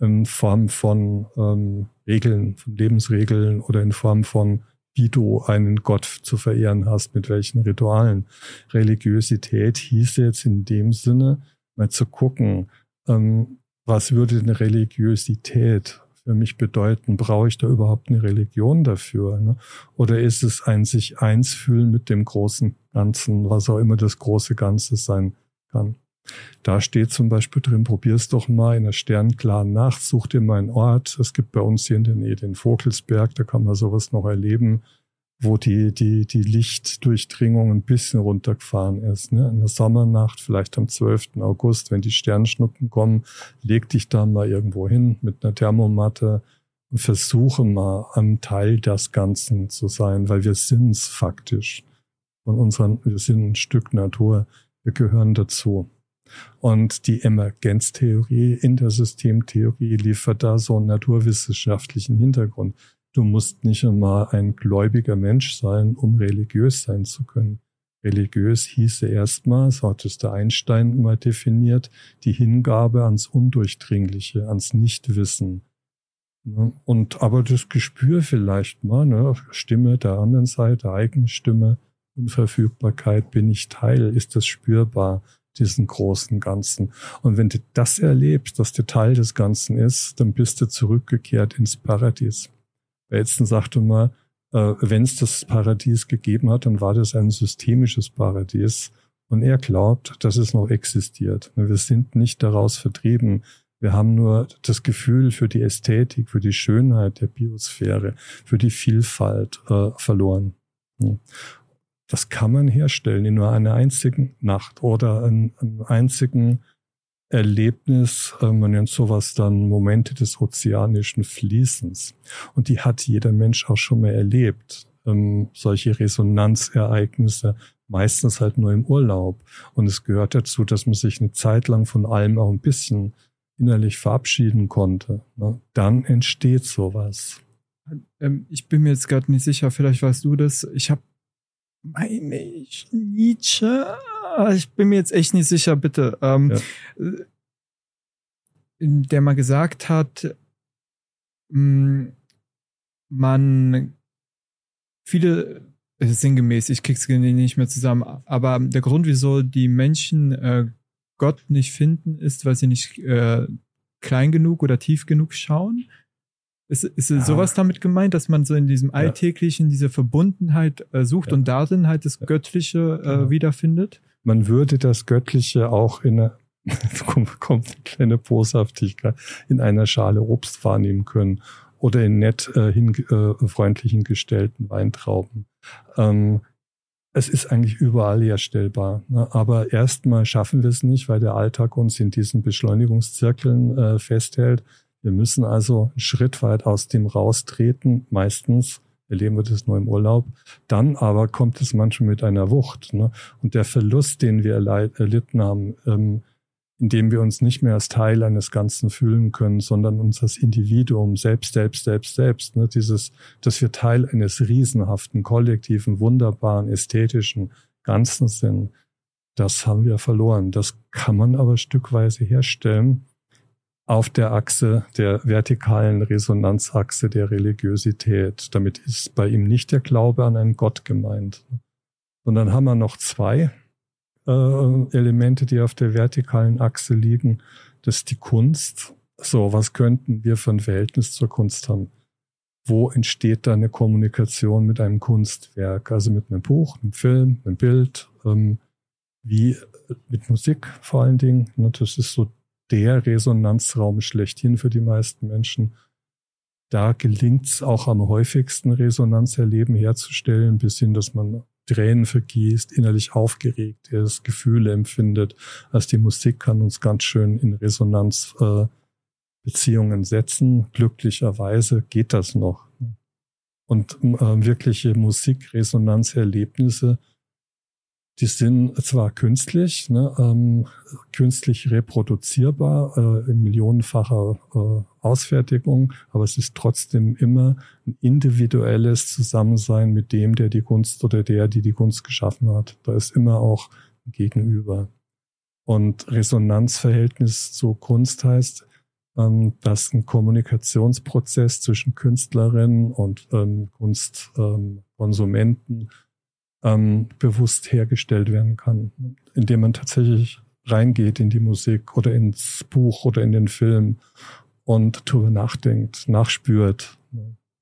in Form von ähm, Regeln, von Lebensregeln oder in Form von wie du einen Gott zu verehren hast, mit welchen Ritualen. Religiosität hieß jetzt in dem Sinne, mal zu gucken, ähm, was würde eine Religiosität für mich bedeuten? Brauche ich da überhaupt eine Religion dafür? Ne? Oder ist es ein sich eins fühlen mit dem großen Ganzen, was auch immer das große Ganze sein kann? Da steht zum Beispiel drin, probier's doch mal in der sternklaren Nacht, such dir mal einen Ort. Es gibt bei uns hier in der Nähe den Vogelsberg, da kann man sowas noch erleben wo die, die, die Lichtdurchdringung ein bisschen runtergefahren ist. Ne? In der Sommernacht, vielleicht am 12. August, wenn die Sternschnuppen kommen, leg dich da mal irgendwo hin mit einer Thermomatte und versuche mal am Teil des Ganzen zu sein, weil wir sind's faktisch. Von unseren, wir sind ein Stück Natur. Wir gehören dazu. Und die Emergenztheorie in der Systemtheorie liefert da so einen naturwissenschaftlichen Hintergrund. Du musst nicht einmal ein gläubiger Mensch sein, um religiös sein zu können. Religiös hieße erstmal, so hat es der Einstein mal definiert, die Hingabe ans Undurchdringliche, ans Nichtwissen. Ne? Und aber das Gespür vielleicht mal, ne, Stimme der anderen Seite, eigene Stimme, Unverfügbarkeit, bin ich Teil, ist das spürbar, diesen großen Ganzen. Und wenn du das erlebst, dass du Teil des Ganzen ist, dann bist du zurückgekehrt ins Paradies. Bateson sagte mal, äh, wenn es das Paradies gegeben hat, dann war das ein systemisches Paradies. Und er glaubt, dass es noch existiert. Wir sind nicht daraus vertrieben. Wir haben nur das Gefühl für die Ästhetik, für die Schönheit der Biosphäre, für die Vielfalt äh, verloren. Das kann man herstellen in nur einer einzigen Nacht oder einem einzigen Erlebnis, äh, man nennt sowas dann Momente des ozeanischen Fließens. Und die hat jeder Mensch auch schon mal erlebt. Ähm, solche Resonanzereignisse, meistens halt nur im Urlaub. Und es gehört dazu, dass man sich eine Zeit lang von allem auch ein bisschen innerlich verabschieden konnte. Ne? Dann entsteht sowas. Ähm, ich bin mir jetzt gerade nicht sicher, vielleicht weißt du das. Ich habe, meine ich, Nietzsche ich bin mir jetzt echt nicht sicher, bitte. Ähm, ja. Der mal gesagt hat, mm, man viele äh, sinngemäß, ich krieg's nicht mehr zusammen, aber der Grund, wieso die Menschen äh, Gott nicht finden, ist, weil sie nicht äh, klein genug oder tief genug schauen. Ist, ist ja. sowas damit gemeint, dass man so in diesem Alltäglichen diese Verbundenheit äh, sucht und darin halt das Göttliche äh, genau. wiederfindet? man würde das Göttliche auch in einer, kommt eine kleine Boshaftigkeit, in einer Schale Obst wahrnehmen können oder in nett äh, hin, äh, freundlichen gestellten Weintrauben. Ähm, es ist eigentlich überall herstellbar. Ne? Aber erstmal schaffen wir es nicht, weil der Alltag uns in diesen Beschleunigungszirkeln äh, festhält. Wir müssen also einen Schritt weit aus dem raustreten. Meistens erleben wir das nur im Urlaub. Dann aber kommt es manchmal mit einer Wucht. Ne? Und der Verlust, den wir erlitten haben, ähm, indem wir uns nicht mehr als Teil eines Ganzen fühlen können, sondern uns als Individuum selbst, selbst, selbst, selbst. Ne? Dieses, dass wir Teil eines riesenhaften, kollektiven, wunderbaren, ästhetischen Ganzen sind, das haben wir verloren. Das kann man aber stückweise herstellen auf der Achse der vertikalen Resonanzachse der Religiosität. Damit ist bei ihm nicht der Glaube an einen Gott gemeint. Und dann haben wir noch zwei äh, Elemente, die auf der vertikalen Achse liegen. Das ist die Kunst. So, was könnten wir für ein Verhältnis zur Kunst haben? Wo entsteht da eine Kommunikation mit einem Kunstwerk? Also mit einem Buch, einem Film, einem Bild, ähm, wie mit Musik vor allen Dingen. Ne, das ist so der Resonanzraum schlechthin für die meisten Menschen. Da gelingt es auch am häufigsten, Resonanzerleben herzustellen, bis hin, dass man Tränen vergießt, innerlich aufgeregt ist, Gefühle empfindet. Also die Musik kann uns ganz schön in Resonanz äh, setzen. Glücklicherweise geht das noch. Und äh, wirkliche Musikresonanzerlebnisse die sind zwar künstlich, ne, ähm, künstlich reproduzierbar äh, in millionenfacher äh, Ausfertigung, aber es ist trotzdem immer ein individuelles Zusammensein mit dem, der die Kunst oder der, die die Kunst geschaffen hat. Da ist immer auch ein Gegenüber. Und Resonanzverhältnis zur Kunst heißt, ähm, dass ein Kommunikationsprozess zwischen Künstlerinnen und ähm, Kunstkonsumenten ähm, ähm, bewusst hergestellt werden kann, indem man tatsächlich reingeht in die Musik oder ins Buch oder in den Film und darüber nachdenkt, nachspürt.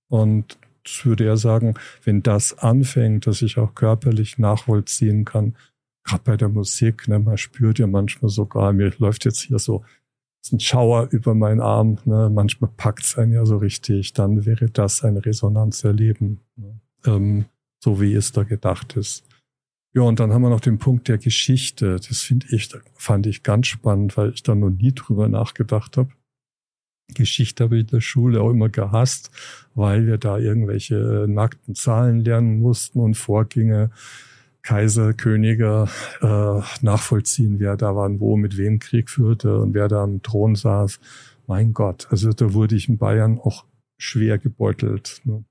Und ich würde eher sagen, wenn das anfängt, dass ich auch körperlich nachvollziehen kann, gerade bei der Musik, ne, man spürt ja manchmal sogar, mir läuft jetzt hier so ein Schauer über meinen Arm, ne, manchmal packt es einen ja so richtig, dann wäre das ein Resonanzerleben. Ne. Ähm, so wie es da gedacht ist. Ja, und dann haben wir noch den Punkt der Geschichte. Das finde ich, fand ich ganz spannend, weil ich da noch nie drüber nachgedacht habe. Geschichte habe ich in der Schule auch immer gehasst, weil wir da irgendwelche nackten Zahlen lernen mussten und Vorgänge, Kaiser, Könige äh, nachvollziehen, wer da war und wo, mit wem Krieg führte und wer da am Thron saß. Mein Gott, also da wurde ich in Bayern auch schwer gebeutelt. Ne?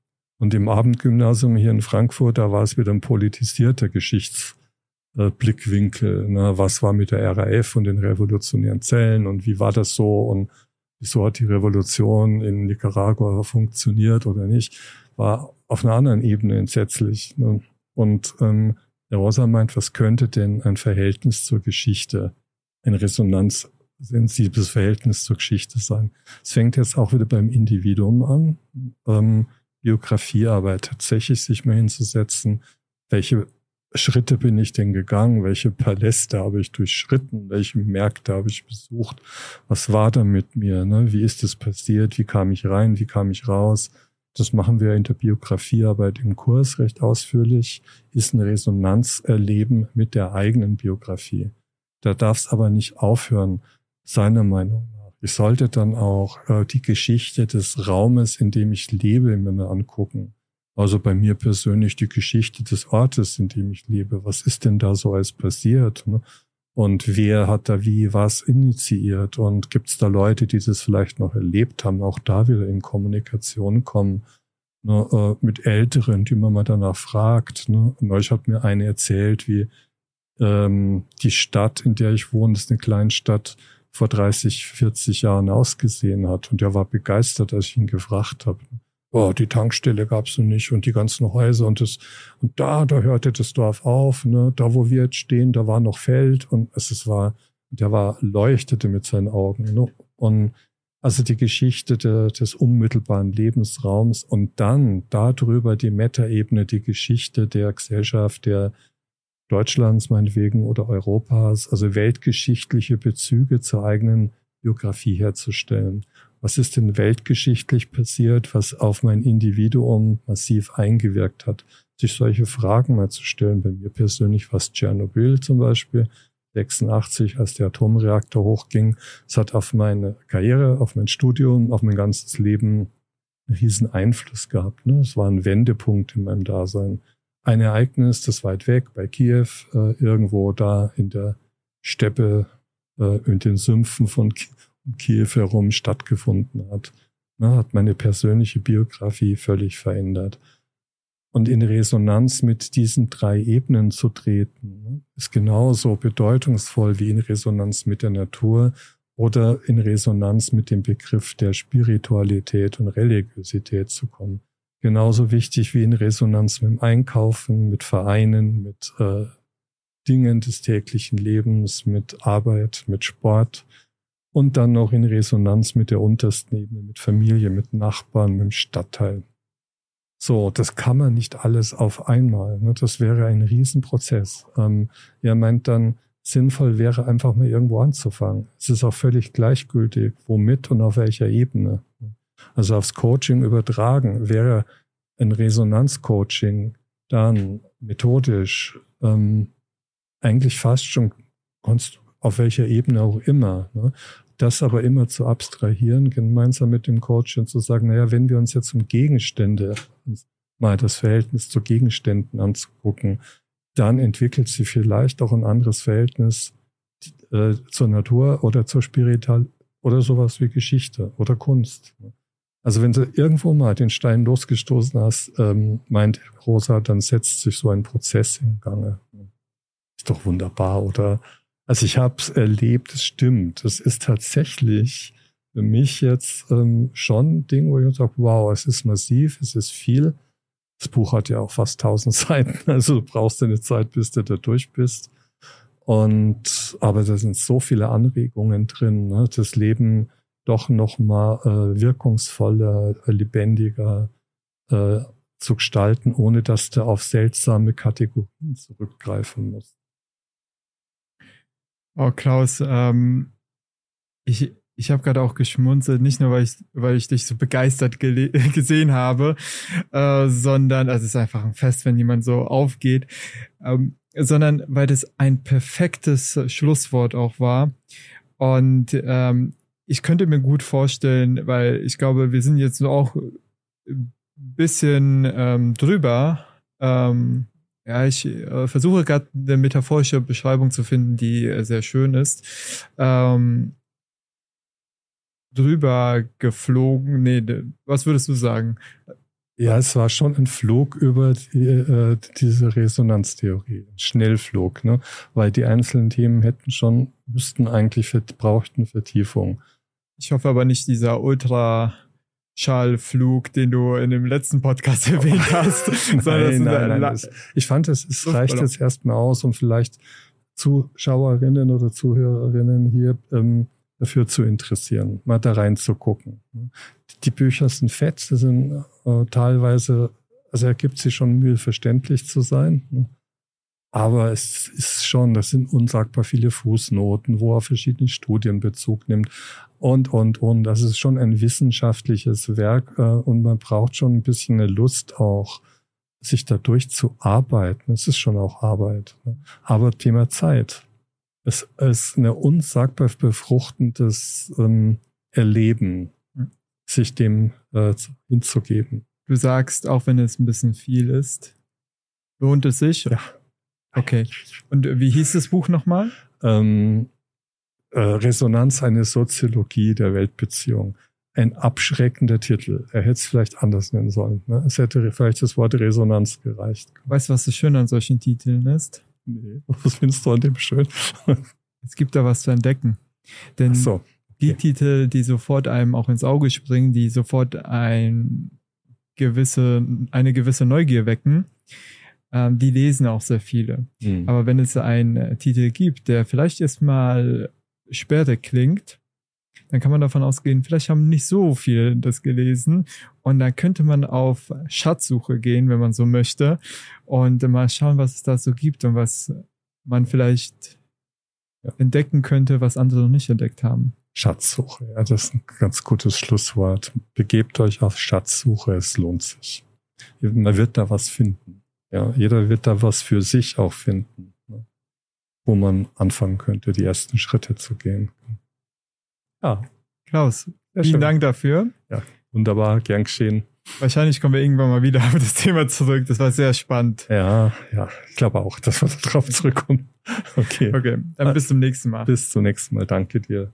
Und im Abendgymnasium hier in Frankfurt, da war es wieder ein politisierter Geschichtsblickwinkel. Ne? Was war mit der RAF und den revolutionären Zellen und wie war das so und wieso hat die Revolution in Nicaragua funktioniert oder nicht, war auf einer anderen Ebene entsetzlich. Ne? Und ähm, der Rosa meint, was könnte denn ein Verhältnis zur Geschichte, ein resonanzsensibles Verhältnis zur Geschichte sein? Es fängt jetzt auch wieder beim Individuum an. Ähm, Biografiearbeit tatsächlich sich mal hinzusetzen, welche Schritte bin ich denn gegangen, welche Paläste habe ich durchschritten, welche Märkte habe ich besucht, was war da mit mir, ne? wie ist es passiert, wie kam ich rein, wie kam ich raus. Das machen wir in der Biografiearbeit im Kurs recht ausführlich, ist ein Resonanzerleben mit der eigenen Biografie. Da darf es aber nicht aufhören, seiner Meinung ich sollte dann auch äh, die Geschichte des Raumes, in dem ich lebe, mir angucken. Also bei mir persönlich die Geschichte des Ortes, in dem ich lebe. Was ist denn da so alles passiert? Ne? Und wer hat da wie was initiiert? Und gibt es da Leute, die das vielleicht noch erlebt haben, auch da wieder in Kommunikation kommen? Ne, äh, mit Älteren, die man mal danach fragt. Ne? Euch hat mir eine erzählt, wie ähm, die Stadt, in der ich wohne, ist eine Kleinstadt, vor 30, 40 Jahren ausgesehen hat. Und er war begeistert, als ich ihn gefragt habe. Oh, die Tankstelle gab's noch nicht und die ganzen Häuser und das und da, da hörte das Dorf auf, ne, da wo wir jetzt stehen, da war noch Feld und es, es war, der war leuchtete mit seinen Augen, ne? Und also die Geschichte de, des unmittelbaren Lebensraums und dann darüber die Metaebene, die Geschichte der Gesellschaft, der Deutschlands meinetwegen oder Europas, also weltgeschichtliche Bezüge zur eigenen Biografie herzustellen. Was ist denn weltgeschichtlich passiert, was auf mein Individuum massiv eingewirkt hat? Sich solche Fragen mal zu stellen. Bei mir persönlich war es Tschernobyl zum Beispiel. 86, als der Atomreaktor hochging. Es hat auf meine Karriere, auf mein Studium, auf mein ganzes Leben einen riesen Einfluss gehabt. Ne? Es war ein Wendepunkt in meinem Dasein. Ein Ereignis, das weit weg bei Kiew, äh, irgendwo da in der Steppe, äh, in den Sümpfen von Kiew herum stattgefunden hat. Ne? Hat meine persönliche Biografie völlig verändert. Und in Resonanz mit diesen drei Ebenen zu treten, ne, ist genauso bedeutungsvoll wie in Resonanz mit der Natur oder in Resonanz mit dem Begriff der Spiritualität und Religiosität zu kommen. Genauso wichtig wie in Resonanz mit dem Einkaufen, mit Vereinen, mit äh, Dingen des täglichen Lebens, mit Arbeit, mit Sport und dann noch in Resonanz mit der untersten Ebene, mit Familie, mit Nachbarn, mit dem Stadtteil. So, das kann man nicht alles auf einmal. Ne? Das wäre ein Riesenprozess. Ähm, er meint dann, sinnvoll wäre einfach mal irgendwo anzufangen. Es ist auch völlig gleichgültig, womit und auf welcher Ebene. Also aufs Coaching übertragen wäre ein Resonanzcoaching dann methodisch ähm, eigentlich fast schon auf welcher Ebene auch immer. Ne? Das aber immer zu abstrahieren, gemeinsam mit dem Coach und zu sagen, naja, wenn wir uns jetzt um Gegenstände, mal das Verhältnis zu Gegenständen anzugucken, dann entwickelt sie vielleicht auch ein anderes Verhältnis äh, zur Natur oder zur Spiritual oder sowas wie Geschichte oder Kunst. Also wenn du irgendwo mal den Stein losgestoßen hast, ähm, meint Rosa, dann setzt sich so ein Prozess in Gange. Ist doch wunderbar, oder? Also ich habe es erlebt, es stimmt. Es ist tatsächlich für mich jetzt ähm, schon ein Ding, wo ich sage, wow, es ist massiv, es ist viel. Das Buch hat ja auch fast tausend Seiten, also du brauchst eine Zeit, bis du da durch bist. Und aber da sind so viele Anregungen drin, ne? das Leben doch noch mal äh, wirkungsvoller, lebendiger äh, zu gestalten, ohne dass du auf seltsame Kategorien zurückgreifen musst. Oh, Klaus, ähm, ich, ich habe gerade auch geschmunzelt, nicht nur, weil ich, weil ich dich so begeistert gesehen habe, äh, sondern, also es ist einfach ein Fest, wenn jemand so aufgeht, ähm, sondern weil das ein perfektes Schlusswort auch war. Und ähm, ich könnte mir gut vorstellen, weil ich glaube, wir sind jetzt auch ein bisschen ähm, drüber, ähm, ja, ich äh, versuche gerade eine metaphorische Beschreibung zu finden, die äh, sehr schön ist. Ähm, drüber geflogen, nee, was würdest du sagen? Ja, es war schon ein Flug über die, äh, diese Resonanztheorie, ein Schnellflug, ne? weil die einzelnen Themen hätten schon, müssten eigentlich, brauchten Vertiefung. Ich hoffe aber nicht dieser ultra Schallflug, den du in dem letzten Podcast erwähnt hast. nein, nein, nein, ich fand, es, es reicht jetzt erstmal aus, um vielleicht Zuschauerinnen oder Zuhörerinnen hier ähm, dafür zu interessieren, mal da reinzugucken. Die Bücher sind fett, sie sind äh, teilweise, also ergibt sich schon Mühe, verständlich zu sein. Aber es ist schon, das sind unsagbar viele Fußnoten, wo er verschiedene Studien Bezug nimmt und, und, und. Das ist schon ein wissenschaftliches Werk äh, und man braucht schon ein bisschen eine Lust auch, sich dadurch zu arbeiten. Es ist schon auch Arbeit. Ne? Aber Thema Zeit. Es ist eine unsagbar befruchtendes ähm, Erleben, sich dem äh, hinzugeben. Du sagst, auch wenn es ein bisschen viel ist, lohnt es sich? Ja. Okay. Und wie hieß das Buch nochmal? Ähm, äh, Resonanz eine Soziologie der Weltbeziehung. Ein abschreckender Titel. Er hätte es vielleicht anders nennen sollen. Ne? Es hätte vielleicht das Wort Resonanz gereicht. Weißt du, was so schön an solchen Titeln ist? Nee, was findest du an dem schön? es gibt da was zu entdecken. Denn so, okay. die Titel, die sofort einem auch ins Auge springen, die sofort ein gewisse, eine gewisse Neugier wecken, ähm, die lesen auch sehr viele. Mhm. Aber wenn es einen äh, Titel gibt, der vielleicht erstmal sperrig klingt, dann kann man davon ausgehen, vielleicht haben nicht so viele das gelesen. Und dann könnte man auf Schatzsuche gehen, wenn man so möchte, und mal schauen, was es da so gibt und was man vielleicht ja. entdecken könnte, was andere noch nicht entdeckt haben. Schatzsuche. Ja, das ist ein ganz gutes Schlusswort. Begebt euch auf Schatzsuche, es lohnt sich. Man wird da was finden. Ja, jeder wird da was für sich auch finden, ne? wo man anfangen könnte, die ersten Schritte zu gehen. Ja. Klaus, Sehr vielen schön. Dank dafür. Ja, wunderbar, gern geschehen. Wahrscheinlich kommen wir irgendwann mal wieder auf das Thema zurück. Das war sehr spannend. Ja, ja, ich glaube auch, dass wir darauf zurückkommen. Okay. Okay, dann bis zum nächsten Mal. Bis zum nächsten Mal. Danke dir.